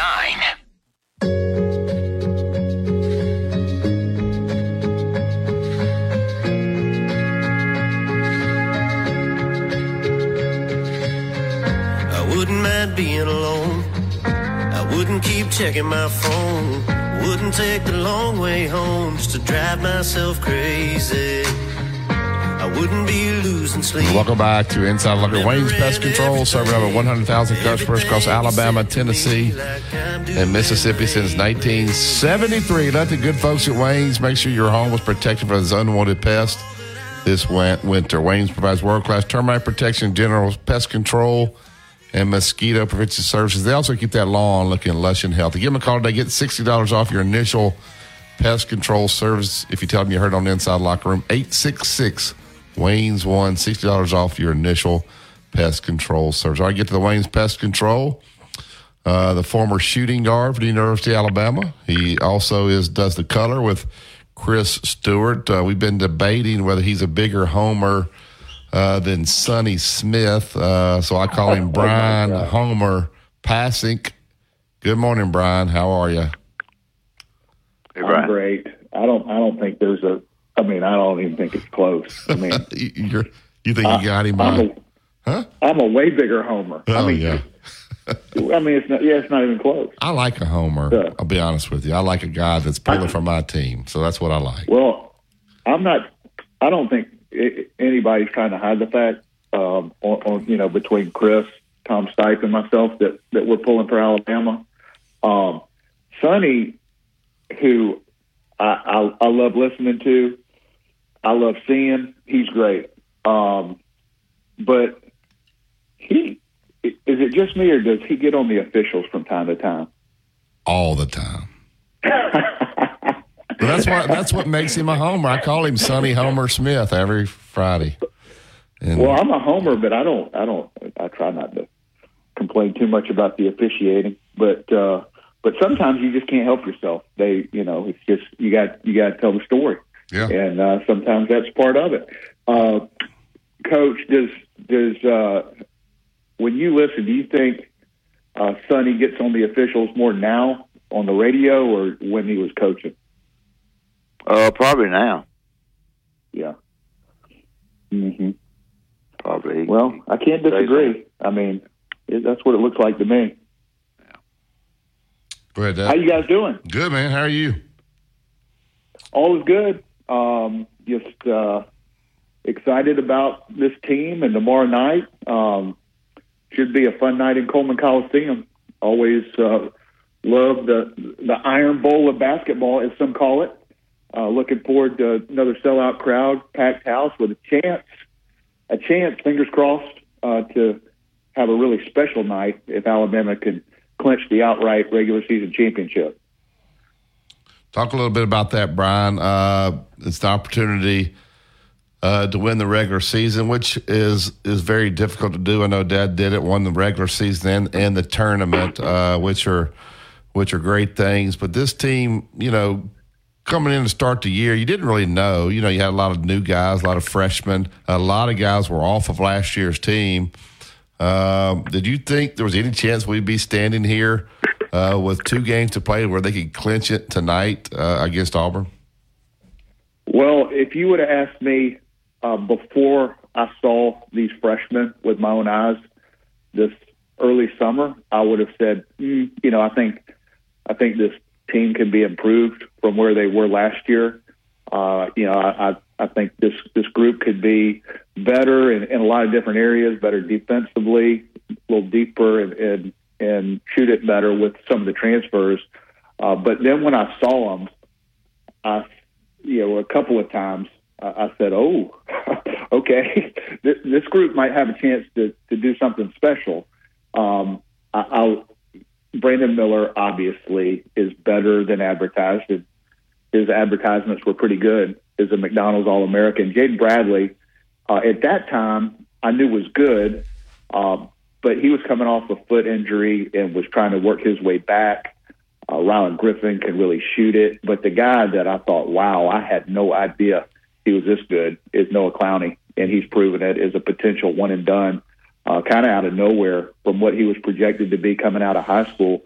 I wouldn't mind being alone. I wouldn't keep checking my phone. Wouldn't take the long way home just to drive myself crazy. I wouldn't be losing sleep. Welcome back to Inside Locker. Wayne's Pest Control, serving over 100,000 customers across Alabama, Tennessee, and Mississippi since 1973. Let the good folks at Wayne's make sure your home was protected from this unwanted pest this winter. Wayne's provides world class termite protection, general pest control, and mosquito prevention services. They also keep that lawn looking lush and healthy. Give them a call today. Get $60 off your initial pest control service if you tell them you heard on the Inside Locker Room. 866 Wayne's One, $60 off your initial pest control service. All right, get to the Wayne's Pest Control. Uh, the former shooting guard for the University of Alabama. He also is does the color with Chris Stewart. Uh, we've been debating whether he's a bigger homer uh, than Sonny Smith. Uh, so I call him Bryan Homer Passink. Good morning, Bryan. How are you? I'm great. I don't. I don't think there's a. I mean, I don't even think it's close. I mean, You're, you think you got him? Huh? I'm on? a, I'm a way bigger homer. Oh I mean, yeah. I mean, it's not. Yeah, it's not even close. I like a homer. Yeah. I'll be honest with you. I like a guy that's pulling for my team. So that's what I like. Well, I'm not. I don't think anybody's trying to hide the fact, um, on, on you know, between Chris, Tom Stipe, and myself that that we're pulling for Alabama. Um, Sonny, who I, I I love listening to, I love seeing. He's great. Um, but he is it just me or does he get on the officials from time to time? All the time. But that's what that's what makes him a homer. I call him Sonny Homer Smith every Friday. And Well, I'm a homer, but I don't. I don't. I try not to complain too much about the officiating, but uh, but sometimes you just can't help yourself. They, you know, it's just you got you got to tell the story, yeah. and uh, sometimes that's part of it. Uh, Coach, does does uh, when you listen, do you think uh, Sonny gets on the officials more now on the radio or when he was coaching? Uh, probably now. Yeah. hmm Probably. Well, I can't disagree. I mean, it, that's what it looks like to me. Go ahead, Dad. How you guys doing? Good man. How are you? All is good. Um, just uh, excited about this team and tomorrow night. Um, should be a fun night in Coleman Coliseum. Always uh, love the the Iron Bowl of basketball, as some call it. Uh, looking forward to another sellout crowd, packed house with a chance, a chance, fingers crossed, uh, to have a really special night if Alabama can clinch the outright regular season championship. Talk a little bit about that, Bryan. Uh, it's the opportunity uh, to win the regular season, which is is very difficult to do. I know Dad did it, won the regular season and, and the tournament, uh, which are which are great things. But this team, you know, coming in to start the year, you didn't really know. You know, you had a lot of new guys, a lot of freshmen, a lot of guys were off of last year's team. Um, did you think there was any chance we'd be standing here uh, with two games to play where they could clinch it tonight uh, against Auburn? Well, if you would have asked me uh, before I saw these freshmen with my own eyes this early summer, I would have said, mm, you know, I think I think this team can be improved from where they were last year. Uh, you know, I, I I think this this group could be better in, in a lot of different areas, better defensively, a little deeper, and and, and shoot it better with some of the transfers. Uh, but then when I saw them, I, you know, a couple of times, I, said, "Oh, okay, this, this group might have a chance to to do something special." Um, I, I'll, Brandon Miller obviously is better than advertised. His advertisements were pretty good as a McDonald's All American. Jaden Bradley, uh, at that time, I knew was good, uh, but he was coming off a foot injury and was trying to work his way back. Uh, Rylan Griffen can really shoot it, but the guy that I thought, wow, I had no idea he was this good is Noah Clowney, and he's proven it as a potential one and done, uh, kind of out of nowhere from what he was projected to be coming out of high school.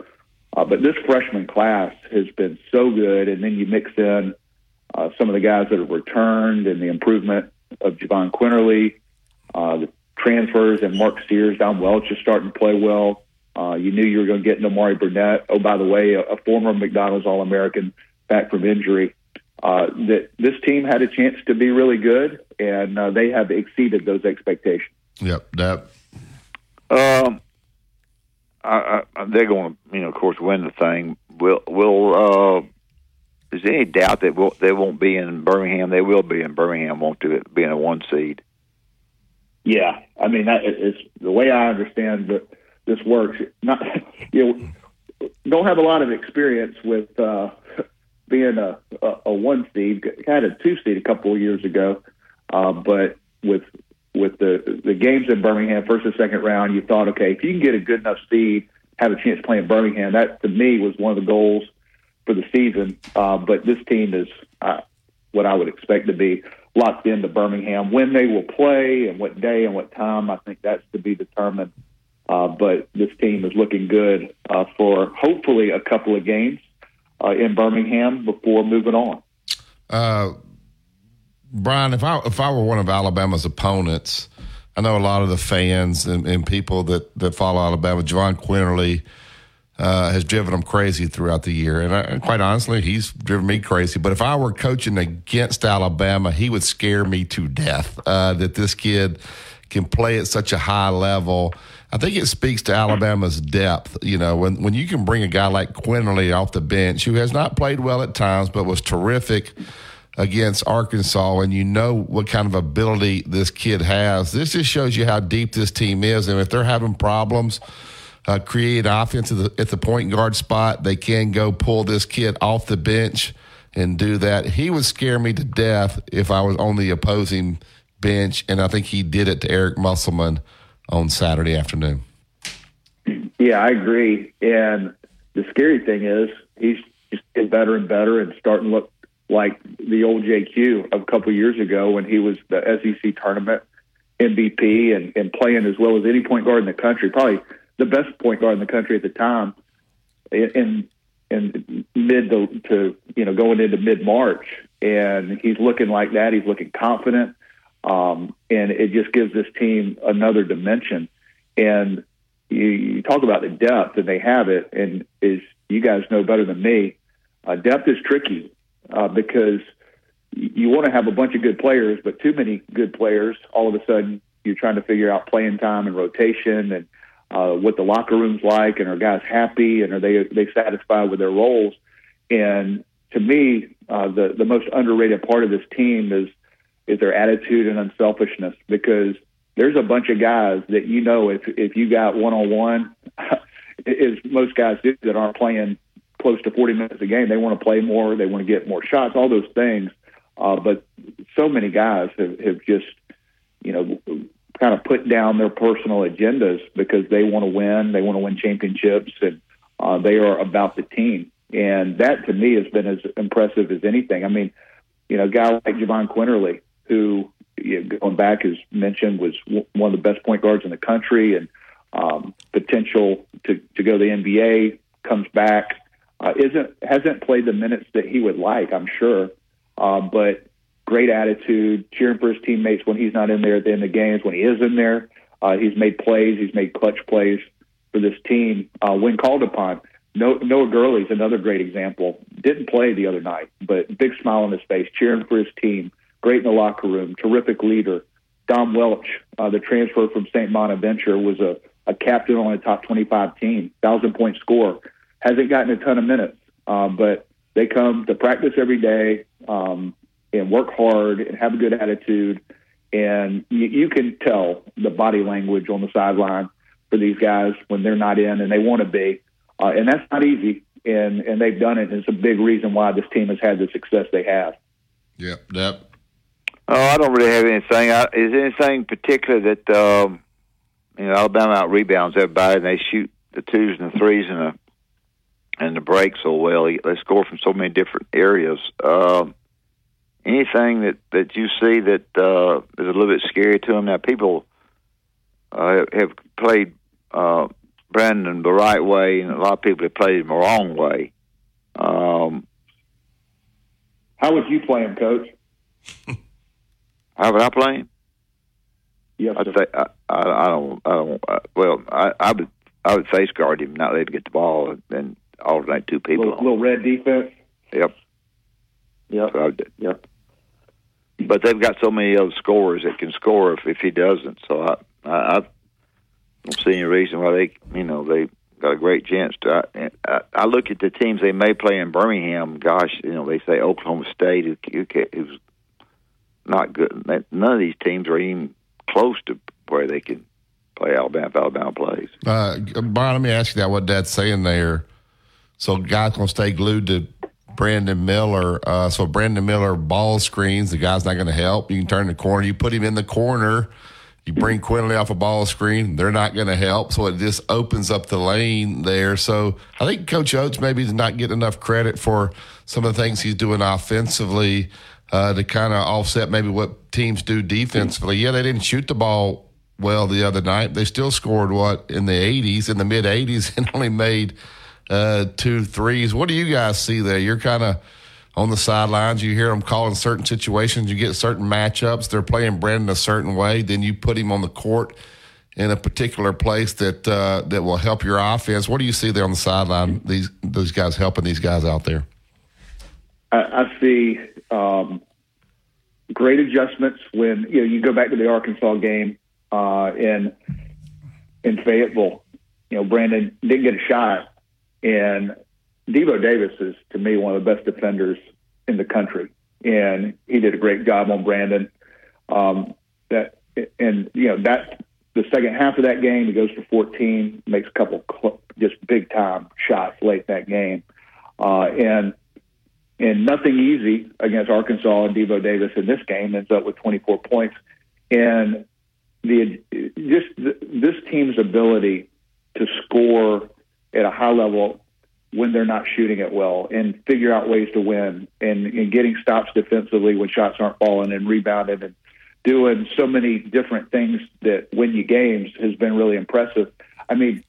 Uh, but this freshman class has been so good, and then you mix in uh, some of the guys that have returned and the improvement of Jahvon Quinerly, uh, the transfers and Mark Sears Dom Welch is starting to play well. Uh, you knew you were going to get Nimari Burnett. Oh, by the way, a, a former McDonald's All American back from injury. Uh, that this team had a chance to be really good, and uh, they have exceeded those expectations. Yep, that. Um, I, I, they're going to, you know, of course, win the thing. Will will uh, is there any doubt that will, they won't be in Birmingham? They will be in Birmingham, won't it being a one seed. Yeah, I mean that, it's the way I understand that this works. Not you know, don't have a lot of experience with uh, being a, a, a one seed. Had a two seed a couple of years ago, uh, but with with the the games in Birmingham, first and second round, you thought, okay, if you can get a good enough seed, have a chance to play in Birmingham. That to me was one of the goals for the season. Uh, but this team is uh, what I would expect to be locked into Birmingham. When they will play and what day and what time, I think that's to be determined. Uh, but this team is looking good uh, for hopefully a couple of games uh, in Birmingham before moving on. Uh, Bryan, if I if I were one of Alabama's opponents, I know a lot of the fans and, and people that, that follow Alabama, Jahvon Quinerly, uh, has driven them crazy throughout the year. And, I, and, quite honestly, he's driven me crazy. But if I were coaching against Alabama, he would scare me to death uh, that this kid can play at such a high level. I think it speaks to Alabama's depth. You know, when, when you can bring a guy like Quinerly off the bench, who has not played well at times, but was terrific against Arkansas, and you know what kind of ability this kid has. This just shows you how deep this team is. And if they're having problems, uh, create offense at the, at the point guard spot. They can go pull this kid off the bench and do that. He would scare me to death if I was on the opposing bench, and I think he did it to Eric Musselman on Saturday afternoon. Yeah, I agree. And the scary thing is he's just getting better and better and starting to look like the old JQ of a couple years ago when he was the SEC tournament MVP and, and playing as well as any point guard in the country. Probably the best point guard in the country at the time. In in mid to, to you know going into mid March, and he's looking like that. He's looking confident, um, and it just gives this team another dimension. And you, you talk about the depth, and they have it. And is you guys know better than me, uh, depth is tricky uh, because you want to have a bunch of good players, but too many good players, all of a sudden you're trying to figure out playing time and rotation and uh, what the locker room's like, and are guys happy, and are they are they satisfied with their roles? And to me, uh, the the most underrated part of this team is is their attitude and unselfishness because there's a bunch of guys that you know if if you got one on one, as most guys do that aren't playing close to 40 minutes a game. They want to play more. They want to get more shots. All those things. Uh, but so many guys have, have just, you know, kind of put down their personal agendas because they want to win. They want to win championships, and uh, they are about the team. And that to me has been as impressive as anything. I mean, you know, a guy like Jahvon Quinerly, who you know, going back as mentioned was one of the best point guards in the country, and um, potential to to go to the NBA, comes back, uh, isn't hasn't played the minutes that he would like, I'm sure, uh, but great attitude, cheering for his teammates when he's not in there at the end of games. When he is in there, uh, he's made plays, he's made clutch plays for this team uh, when called upon. No, Noah Gurley's another great example. Didn't play the other night, but big smile on his face, cheering for his team. Great in the locker room, terrific leader. Dom Welch, uh, the transfer from St. Bonaventure, was a, a captain on a top 25 team, thousand point scorer. Hasn't gotten a ton of minutes, uh, but they come to practice every day um, and work hard and have a good attitude. And you, you can tell the body language on the sideline for these guys when they're not in and they want to be. Uh, and that's not easy. And, and they've done it. And it's a big reason why this team has had the success they have. Yep. Yep. Oh, I don't really have anything. I, is there anything particular that um, you know Alabama out rebounds everybody and they shoot the twos and the threes and the and the breaks so well. They score from so many different areas. Um, anything that that you see that uh, is a little bit scary to them? Now, people uh, have played uh, Brandon the right way, and a lot of people have played him the wrong way. Um, How would you play him, Coach? how would I play him? Yes, I'd say I, I, I don't. I don't. Uh, well, I, I would. I would face guard him, not let him get the ball, and alternate two people. Little, little red defense. Yep. Yep. So yep. But they've got so many other scorers that can score if, if he doesn't. So I, I, I don't see any reason why they, you know, they got a great chance to. I, I, I look at the teams they may play in Birmingham. Gosh, you know, they say Oklahoma State, who, who, who's not good. None of these teams are even close to where they can play Alabama if Alabama plays. Uh, Bryan, let me ask you that. What Dad's saying there. So guys gonna stay glued to Brandon Miller. Uh, so Brandon Miller ball screens. The guy's not to help. You can turn the corner. You put him in the corner. You bring Quinerly off a ball screen. They're not going to help. So it just opens up the lane there. So I think Coach Oats maybe does not getting enough credit for some of the things he's doing offensively uh, to kind of offset maybe what teams do defensively. Yeah, they didn't shoot the ball well the other night. They still scored what in the 80s, in the mid 80s, and only made uh, two threes. What do you guys see there? You're kind of on the sidelines. You hear them calling certain situations. You get certain matchups. They're playing Brandon a certain way. Then you put him on the court in a particular place that uh, that will help your offense. What do you see there on the sideline? These those guys helping these guys out there. I, I see um, great adjustments when you know you go back to the Arkansas game uh, in in Fayetteville. You know, Brandon didn't get a shot, and Devo Davis is to me one of the best defenders in the country, and he did a great job on Brandon. Um, that and you know that the second half of that game, he goes for 14, makes a couple cl- just big time shots late that game, uh, and and nothing easy against Arkansas and Devo Davis in this game ends up with 24 points, and the just this team's ability to score at a high level when they're not shooting it well and figure out ways to win and, and getting stops defensively when shots aren't falling and rebounding and doing so many different things that win you games has been really impressive. I mean,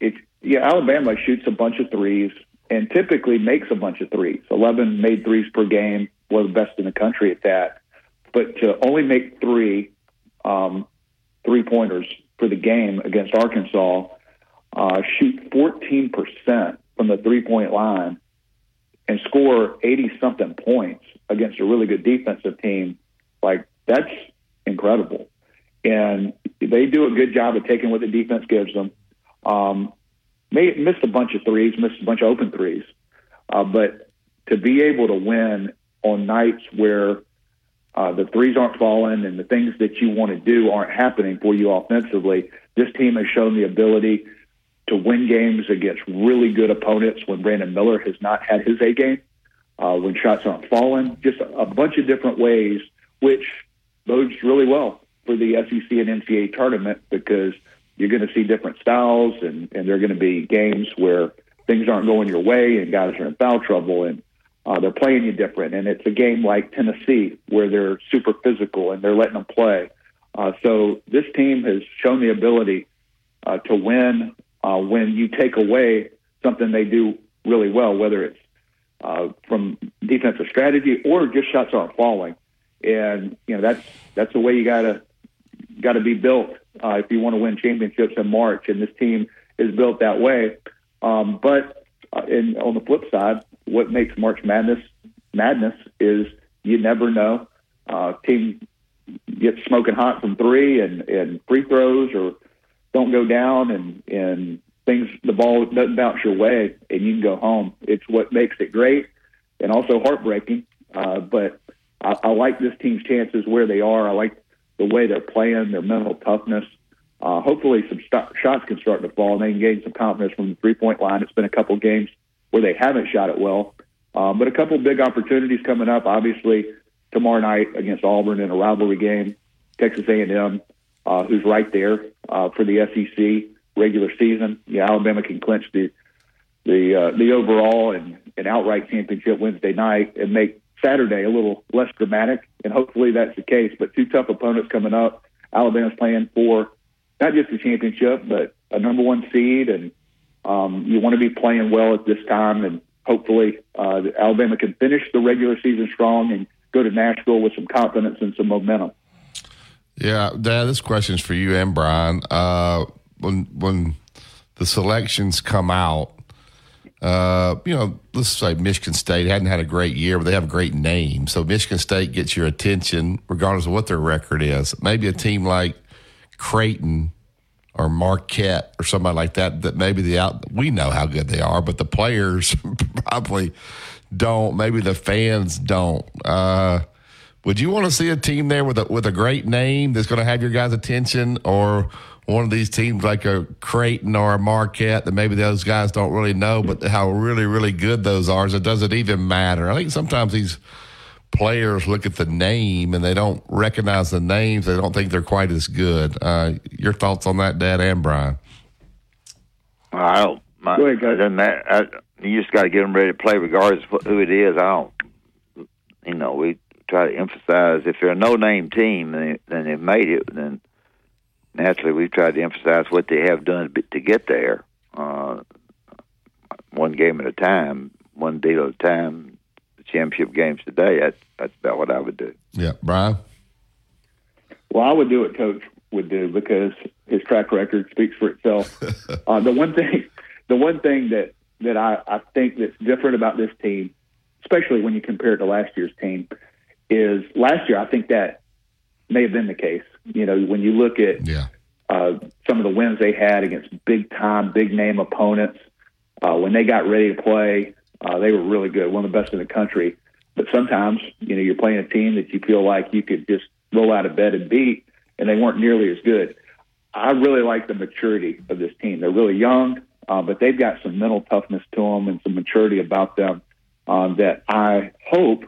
it yeah, Alabama shoots a bunch of threes and typically makes a bunch of threes. Eleven made threes per game, the best in the country at that. But to only make three um, three pointers for the game against Arkansas, uh, shoot 14% from the three point line, and score 80 something points against a really good defensive team, like that's incredible. And they do a good job of taking what the defense gives them. Um, may, missed a bunch of threes, missed a bunch of open threes, uh, but to be able to win on nights where uh, the threes aren't falling and the things that you want to do aren't happening for you offensively, this team has shown the ability to win games against really good opponents when Brandon Miller has not had his A game, uh, when shots aren't falling, just a, bunch of different ways, which bodes really well for the SEC and NCAA tournament because you're going to see different styles and, and there are going to be games where things aren't going your way and guys are in foul trouble and uh, they're playing you different. And it's a game like Tennessee where they're super physical and they're letting them play. Uh, so this team has shown the ability uh, to win uh, when you take away something they do really well, whether it's uh, from defensive strategy or just shots aren't falling. And you know that's that's the way you gotta got to be built uh, if you want to win championships in March. And this team is built that way. Um, but uh, and on the flip side, what makes March Madness madness is you never know. Uh, team gets smoking hot from three and, and free throws or don't go down and, and things, the ball doesn't bounce your way and you can go home. It's what makes it great and also heartbreaking. Uh, but I, I like this team's chances where they are. I like the way they're playing, their mental toughness. Uh, hopefully, some st- shots can start to fall and they can gain some confidence from the three point line. It's been a couple games where they haven't shot it well, um, but a couple big opportunities coming up. Obviously, tomorrow night against Auburn in a rivalry game. Texas A&M, uh, who's right there uh, for the SEC regular season. Yeah, Alabama can clinch the the uh, the overall and, and outright championship Wednesday night and make Saturday a little less dramatic. And hopefully that's the case. But two tough opponents coming up. Alabama's playing for not just the championship, but a number one seed, and um, you want to be playing well at this time. And hopefully, uh, Alabama can finish the regular season strong and go to Nashville with some confidence and some momentum. Yeah, Dad, this question's for you and Bryan. Uh, when when the selections come out, uh, you know, let's say Michigan State hadn't had a great year, but they have a great name. So Michigan State gets your attention regardless of what their record is. Maybe a team like Creighton or Marquette or somebody like that, that maybe the out, we know how good they are, but the players probably don't. Maybe the fans don't. Uh, would you want to see a team there with a, with a great name that's going to have your guys' attention or one of these teams like a Creighton or a Marquette that maybe those guys don't really know, but how really, really good those are, so it doesn't even matter. I think sometimes these players look at the name and they don't recognize the names. They don't think they're quite as good. Uh, your thoughts on that, Dad and Bryan? I don't. My, Go ahead, guys. Doesn't matter. I, you just got to get them ready to play, regardless of who it is. I don't. You know, we try to emphasize if they're a no-name team and they, and they've made it, then naturally we've tried to emphasize what they have done to get there, uh, one game at a time, one deal at a time. The championship games today. That's that's about what I would do. Yeah, Bryan. Well, I would do what Coach would do because his track record speaks for itself. uh, the one thing, the one thing that that I, I think that's different about this team, especially when you compare it to last year's team, is last year I think that may have been the case. You know, when you look at yeah. uh, some of the wins they had against big time, big name opponents, uh, when they got ready to play, uh, they were really good, one of the best in the country. But sometimes, you know, you're playing a team that you feel like you could just roll out of bed and beat, and they weren't nearly as good. I really like the maturity of this team. They're really young, uh, but they've got some mental toughness to them and some maturity about them um, that I hope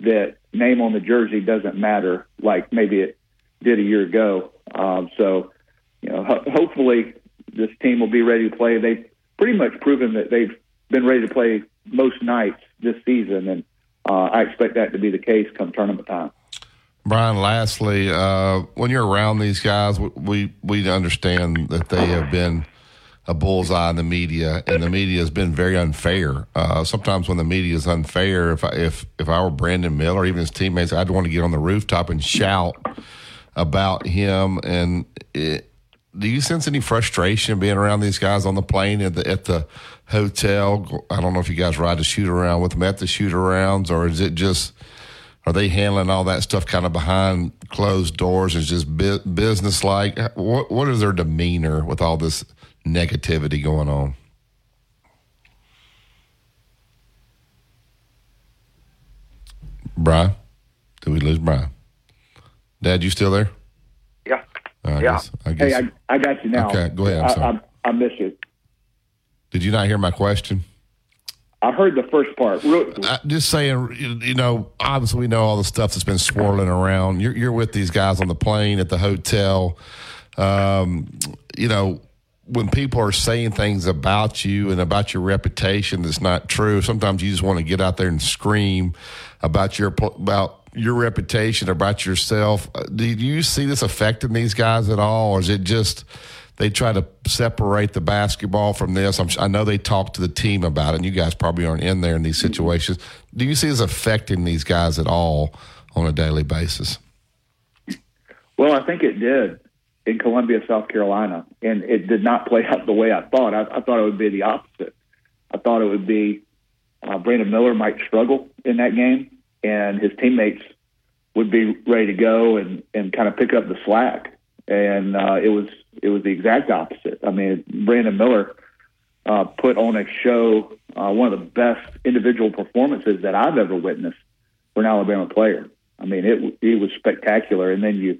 that name on the jersey doesn't matter like maybe it did a year ago. Um, so, you know, ho- hopefully this team will be ready to play. They've pretty much proven that they've been ready to play most nights this season, and uh, I expect that to be the case come tournament time. Bryan, lastly, uh, when you're around these guys, we we understand that they have been a bullseye in the media, and the media has been very unfair. Uh, sometimes when the media is unfair, if I, if if I were Brandon Miller or even his teammates, I'd want to get on the rooftop and shout about him. And it, do you sense any frustration being around these guys on the plane at the at the hotel? I don't know if you guys ride the shoot around with them at the shoot arounds, or is it just are they handling all that stuff kind of behind closed doors? It's just business like. What what is their demeanor with all this? Negativity going on. Bryan, did we lose Bryan? Dad, you still there? Yeah. Uh, I yeah. Guess, I guess. Hey, I, I got you now. Okay, go ahead. I'm sorry. I, I, I miss you. Did you not hear my question? I heard the first part. Real, Uh, just saying, you- you know, obviously we know all the stuff that's been swirling around. You're, you're with these guys on the plane at the hotel. Um, you know, when people are saying things about you and about your reputation that's not true, sometimes you just want to get out there and scream about your about your reputation, about yourself. Uh, Do you see this affecting these guys at all, or is it just? They try to separate the basketball from this. I'm, I know they talk to the team about it, and you guys probably aren't in there in these situations. Do you see this affecting these guys at all on a daily basis? Well, I think it did in Columbia, South Carolina, and it did not play out the way I thought. I, I thought it would be the opposite. I thought it would be uh, Brandon Miller might struggle in that game, and his teammates would be ready to go and and kind of pick up the slack. And uh, it was it was the exact opposite. I mean, Brandon Miller uh, put on a show, uh, one of the best individual performances that I've ever witnessed for an Alabama player. I mean, it it was spectacular. And then you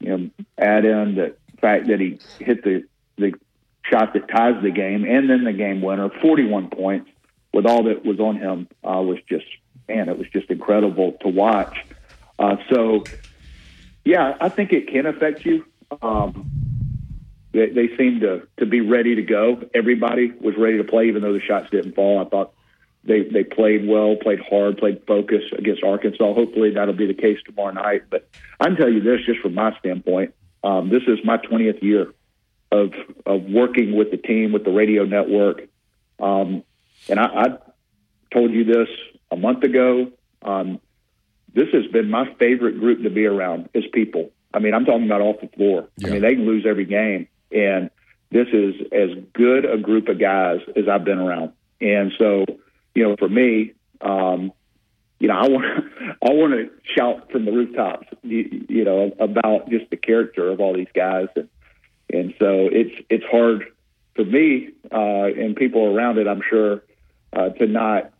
you know add in the fact that he hit the the shot that ties the game, and then the game winner, forty one points, with all that was on him, uh, was just man, it was just incredible to watch. Uh, so, yeah, I think it can affect you. Um, they, they seemed to to be ready to go. Everybody was ready to play, even though the shots didn't fall. I thought they they played well, played hard, played focus against Arkansas. Hopefully, that'll be the case tomorrow night. But I can tell you this, just from my standpoint, um, this is my 20th year of of working with the team, with the radio network, um, and I, I told you this a month ago. Um, this has been my favorite group to be around is people. I mean, I'm talking about off the floor. I mean, they can lose every game, and this is as good a group of guys as I've been around. And so, you know, for me, um, you know, I want I want to shout from the rooftops, you, you know, about just the character of all these guys, and and so it's it's hard for me uh, and people around it. I'm sure uh, to not,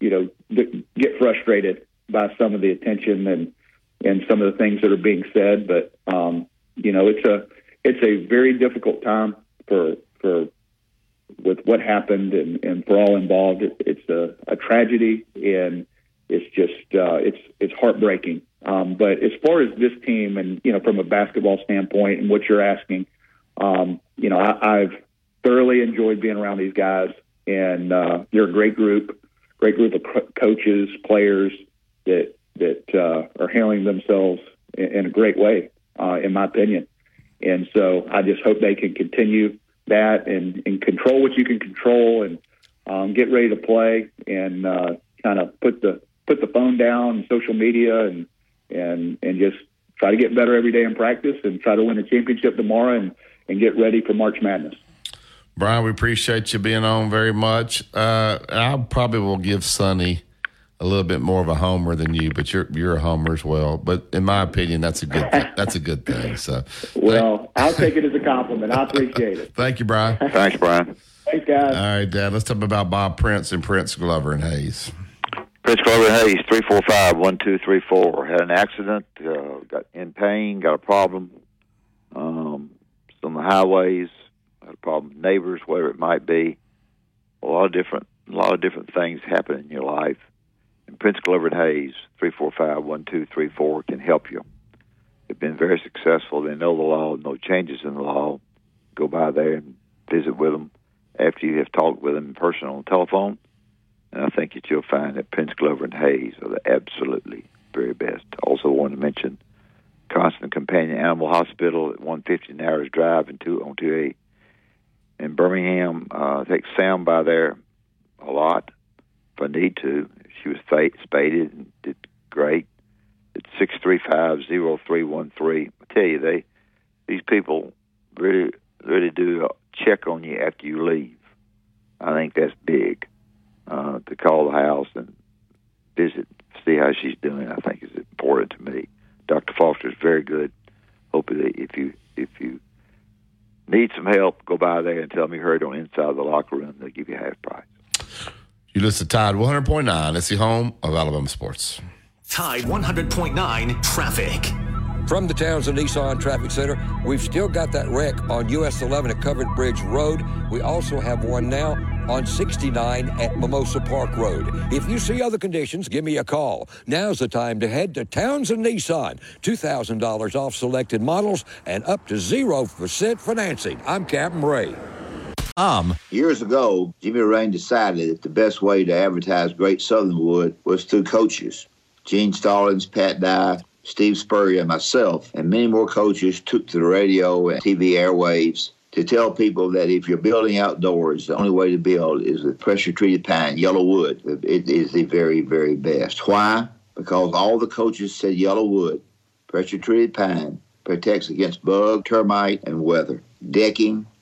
you know, th- get frustrated by some of the attention and and some of the things that are being said. But um, you know, it's a it's a very difficult time for for with what happened and, and for all involved. It, it's a, a tragedy and it's just uh, it's it's heartbreaking. Um, but as far as this team and you know from a basketball standpoint and what you're asking, um, you know I, I've thoroughly enjoyed being around these guys and uh, they're a great group, great group of co- coaches, players that that uh, are handling themselves in, in a great way, uh, in my opinion. And so I just hope they can continue that and, and control what you can control and um, get ready to play and uh, kind of put the put the phone down social media and and and just try to get better every day in practice and try to win a championship tomorrow and, and get ready for March Madness. Bryan, we appreciate you being on very much. Uh, I probably will give Sonny a little bit more of a homer than you, but you're you're a homer as well. But in my opinion, that's a good th- that's a good thing. So, Well, I'll take it as a compliment. I appreciate it. thank you, Bryan. Thanks, Bryan. Thanks, guys. All right, Dad. Let's talk about Bob Prince and Prince Glover and Hayes. Prince Glover Hayes, three four five one two three four. Had an accident, uh, got in pain, got a problem. Um, it's on the highways, had a problem with neighbors, whatever it might be. A lot of different, a lot of different things happen in your life. Prince Glover and Hayes, three four five one two three four, can help you. They've been very successful. They know the law, no changes in the law. Go by there and visit with them after you have talked with them in person on the telephone. And I think that you'll find that Prince Glover and Hayes are the absolutely very best. Also, want to mention Constant Companion Animal Hospital at 150 Narrows Drive and two on 2A in Birmingham. Uh, I take Sam by there a lot if I need to. She was spaded and did great. It's six three five zero three one three. I tell you, they these people really really do check on you after you leave. I think that's big uh, to call the house and visit, see how she's doing. I think is important to me. Dr. Foster is very good. Hope that if you if you need some help, go by there and tell me you heard on inside the locker room. They'll give you half price. You listen to Tide 100.9. It's the home of Alabama sports. Tide 100.9 traffic. From the Townsend Nissan Traffic Center, we've still got that wreck on US 11 at Covered Bridge Road. We also have one now on 69 at Mimosa Park Road. If you see other conditions, give me a call. Now's the time to head to Townsend Nissan. $2,000 off selected models and up to 0% financing. I'm Captain Ray. Um. Years ago, Jimmy Rane decided that the best way to advertise Great Southern Wood was through coaches. Gene Stallings, Pat Dye, Steve Spurrier, and myself, and many more coaches took to the radio and TV airwaves to tell people that if you're building outdoors, the only way to build is with pressure treated pine, YellaWood. It is the very, very best. Why? Because all the coaches said YellaWood, pressure treated pine, protects against bug, termite, and weather. Decking,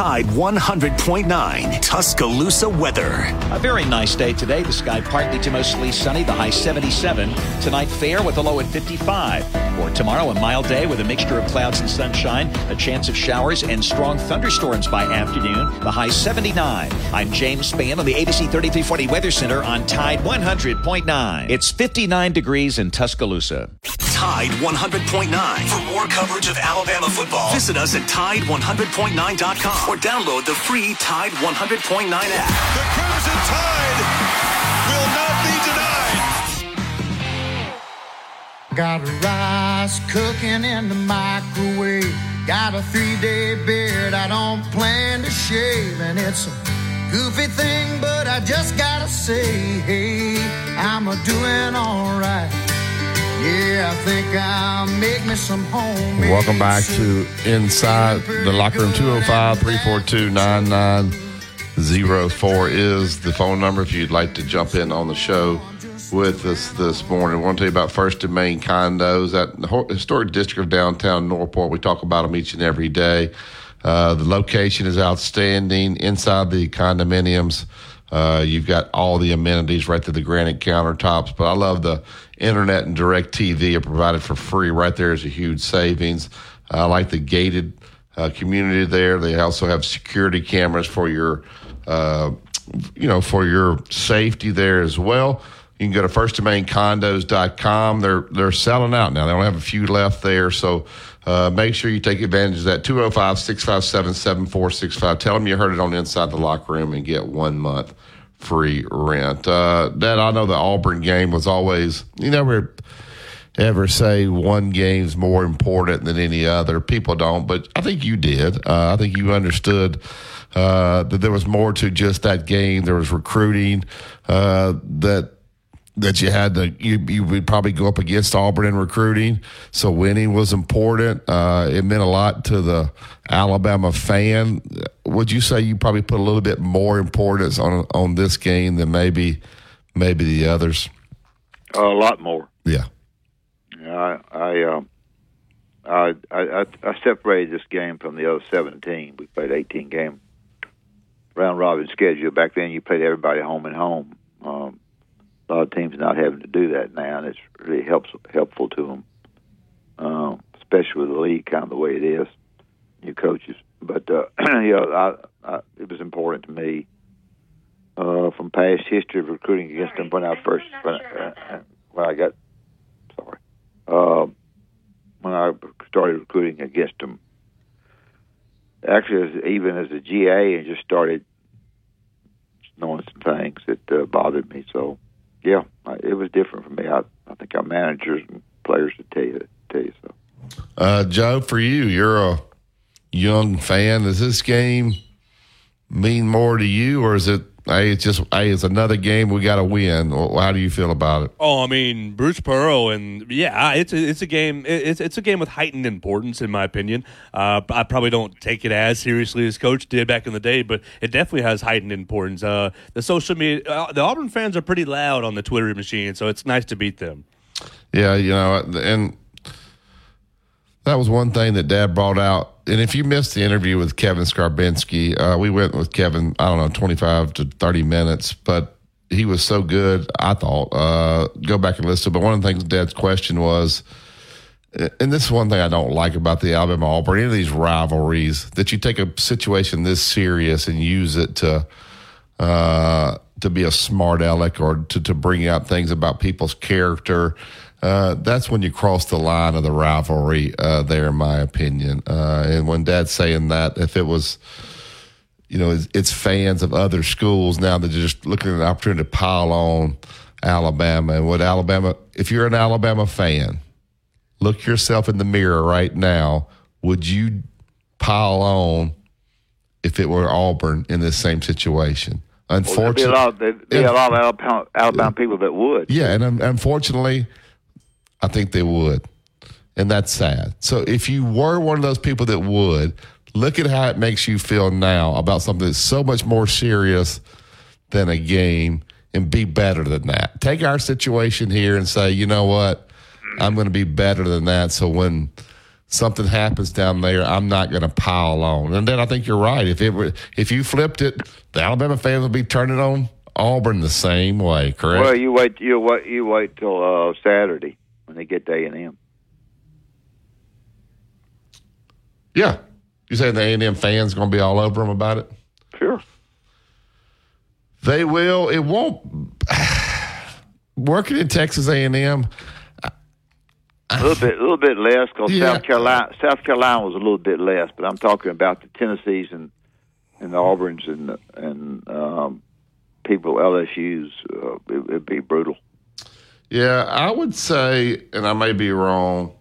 Tide 100.9 Tuscaloosa weather. A very nice day today. The sky partly to mostly sunny, the high 77. Tonight, fair with a low at 55. For tomorrow, a mild day with a mixture of clouds and sunshine, a chance of showers and strong thunderstorms by afternoon, the high 79. I'm James Spann on the ABC 3340 Weather Center on Tide 100.9. It's 59 degrees in Tuscaloosa. Tide 100.9. For more coverage of Alabama football, visit us at Tide100.9.com or download the free Tide 100.9 app. The Crimson Tide will not be denied. Got rice cooking in the microwave. Got a three day beard I don't plan to shave. And it's a goofy thing, but I just gotta say, hey, I'm a doing alright. Welcome back to Inside the Locker Room. 205 342 9904 is the phone number if you'd like to jump in on the show with us this morning. I want to tell you about First and Main Condos at the historic district of downtown Northport. We talk about them each and every day. Uh, the location is outstanding. Inside the condominiums, uh, you've got all the amenities right to the granite countertops. But I love the internet and DirecTV are provided for free. Right there is a huge savings. I like the gated uh, community there. They also have security cameras for your, uh, you know, for your safety there as well. You can go to firstandmaincondos.com. They're they're selling out now. They only have a few left there, so uh, make sure you take advantage of that. 205 657 7465. Tell them you heard it on Inside the Locker Room and get one month free rent. Uh, Dad, I know the Auburn game was always, you never ever say one game's more important than any other. People don't, but I think you did. Uh, I think you understood uh, that there was more to just that game. There was recruiting uh, that that you had to you, you would probably go up against Auburn in recruiting. So winning was important. Uh, it meant a lot to the Alabama fan. Would you say you probably put a little bit more importance on on this game than maybe maybe the others? a lot more. Yeah. I I, um, I I I separated this game from the other seventeen. We played eighteen game round robin schedule. Back then, you played everybody home and home. Um, a lot of teams not having to do that now, and it's really helps helpful to them, um, especially with the league kind of the way it is. New coaches, but uh, you know, I, I, it was important to me uh, from past history of recruiting against them when I first when I, uh, when I got sorry uh, when I started recruiting against them. Actually, as, even as a GA, and just started knowing some things that uh, bothered me. So, yeah, it was different for me. I, I think our managers and players would tell you tell you so. Uh, Joe, for you, you're a young fan. Does this game mean more to you, or is it? Hey, it's just hey, it's another game we got to win. How do you feel about it? Oh, I mean, Bruce Pearl, and yeah, it's a, it's a game. It's it's a game with heightened importance, in my opinion. Uh, I probably don't take it as seriously as Coach did back in the day, but it definitely has heightened importance. Uh, the social media, uh, the Auburn fans are pretty loud on the Twitter machine, so it's nice to beat them. Yeah, you know, and that was one thing that Dad brought out. And if you missed the interview with Kevin Scarbinsky, uh, we went with Kevin, I don't know, 25 to 30 minutes, but he was so good, I thought. Uh, go back and listen. But one of the things Dad's question was and this is one thing I don't like about the Alabama Auburn, any of these rivalries, that you take a situation this serious and use it to uh, to be a smart aleck or to, to bring out things about people's character. Uh, that's when you cross the line of the rivalry uh, there, in my opinion. Uh, and when Dad's saying that, if it was, you know, it's, it's fans of other schools now that are just looking at an opportunity to pile on Alabama and what Alabama, if you're an Alabama fan, look yourself in the mirror right now. Would you pile on if it were Auburn in this same situation? Well, there'd be a Unfortunately, lot, there'd be a lot of Alabama, Alabama people that would. yeah, and um, unfortunately, I think they would, and that's sad. So if you were one of those people that would, look at how it makes you feel now about something that's so much more serious than a game, and be better than that. Take our situation here and say, you know what, I'm going to be better than that. So when something happens down there, I'm not going to pile on. And then I think you're right. If it were, if you flipped it, the Alabama fans would be turning on Auburn the same way. Correct? Well, you wait. You wait. You wait till uh, Saturday when they get to A and M. Yeah. You saying the A&M fans going to be all over them about it? Sure. They will. It won't. Working in Texas A&M, A little bit, a little bit less because Yeah. South Carolina, South Carolina was a little bit less. But I'm talking about the Tennessees and and the Auburns and and um, people LSU's. Uh, it, it'd be brutal. Yeah, I would say, and I may be wrong.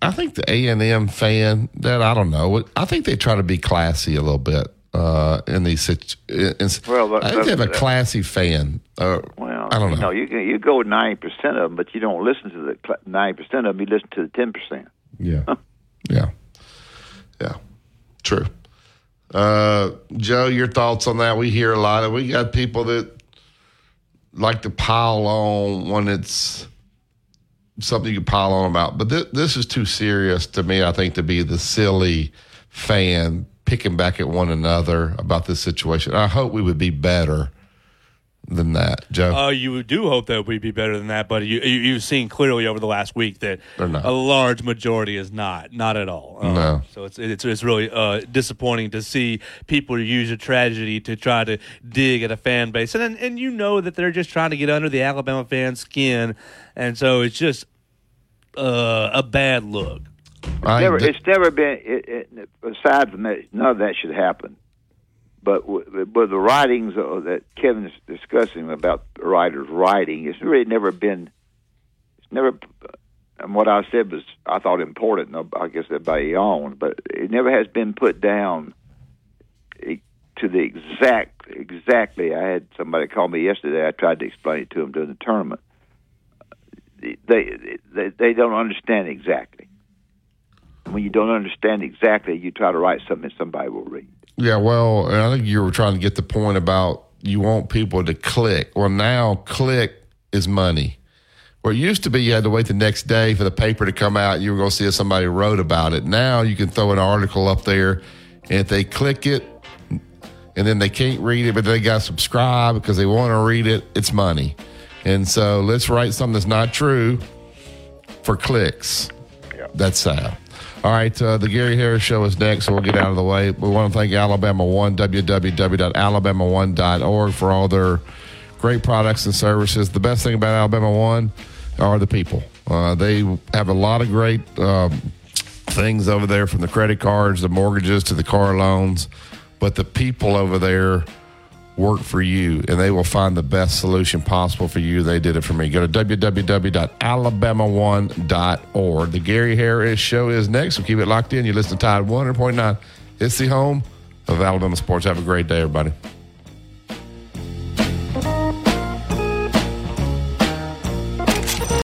I think the A&M fan that I don't know. I think they try to be classy a little bit uh, in these situations. Well, I think they have a classy fan. Uh, Well, I don't know. know, you can, you go ninety percent of them, but you don't listen to the ninety percent of them. You listen to the ten percent. Yeah. Yeah. Yeah. True. Uh, Joe, your thoughts on that? We hear a lot of, we got people that like to pile on when it's something you can pile on about. But th- this is too serious to me, I think, to be the silly fan picking back at one another about this situation. I hope we would be better than that, Joe. Uh, you do hope that we'd be better than that, but you, you, you've seen clearly over the last week that a large majority is not, not at all. Uh, No. So it's it's it's really uh, disappointing to see people use a tragedy to try to dig at a fan base, and and, and you know that they're just trying to get under the Alabama fans' skin, and so it's just uh, a bad look. I- never, it's never been. It, it, aside from that, none of that should happen. But with the writings uh, that Kevin's discussing about writers writing, it's really never been. It's never. And what I said was, I thought important. I guess that everybody owned, but it never has been put down to the exact. Exactly, I had somebody call me yesterday. I tried to explain it to him during the tournament. They they they don't understand exactly when you don't understand exactly, you try to write something that somebody will read. Yeah, well, I think you were trying to get the point about you want people to click. Well, now click is money. Where it used to be, you had to wait the next day for the paper to come out. You were going to see if somebody wrote about it. Now you can throw an article up there, and if they click it, and then they can't read it, but they got to subscribe because they want to read it, it's money. And so let's write something that's not true for clicks. Yeah. That's sad. All right, uh, the Gary Harris Show is next, so we'll get out of the way. We want to thank Alabama One, www.alabama1.org, for all their great products and services. The best thing about Alabama One are the people. Uh, they have a lot of great um, things over there from the credit cards, the mortgages to the car loans, but the people over there work for you and they will find the best solution possible for you. They did it for me. Go to www.alabama1.org. The Gary Harris Show is next. So keep it locked in. You listen to Tide 100.9. It's the home of Alabama sports. Have a great day, everybody.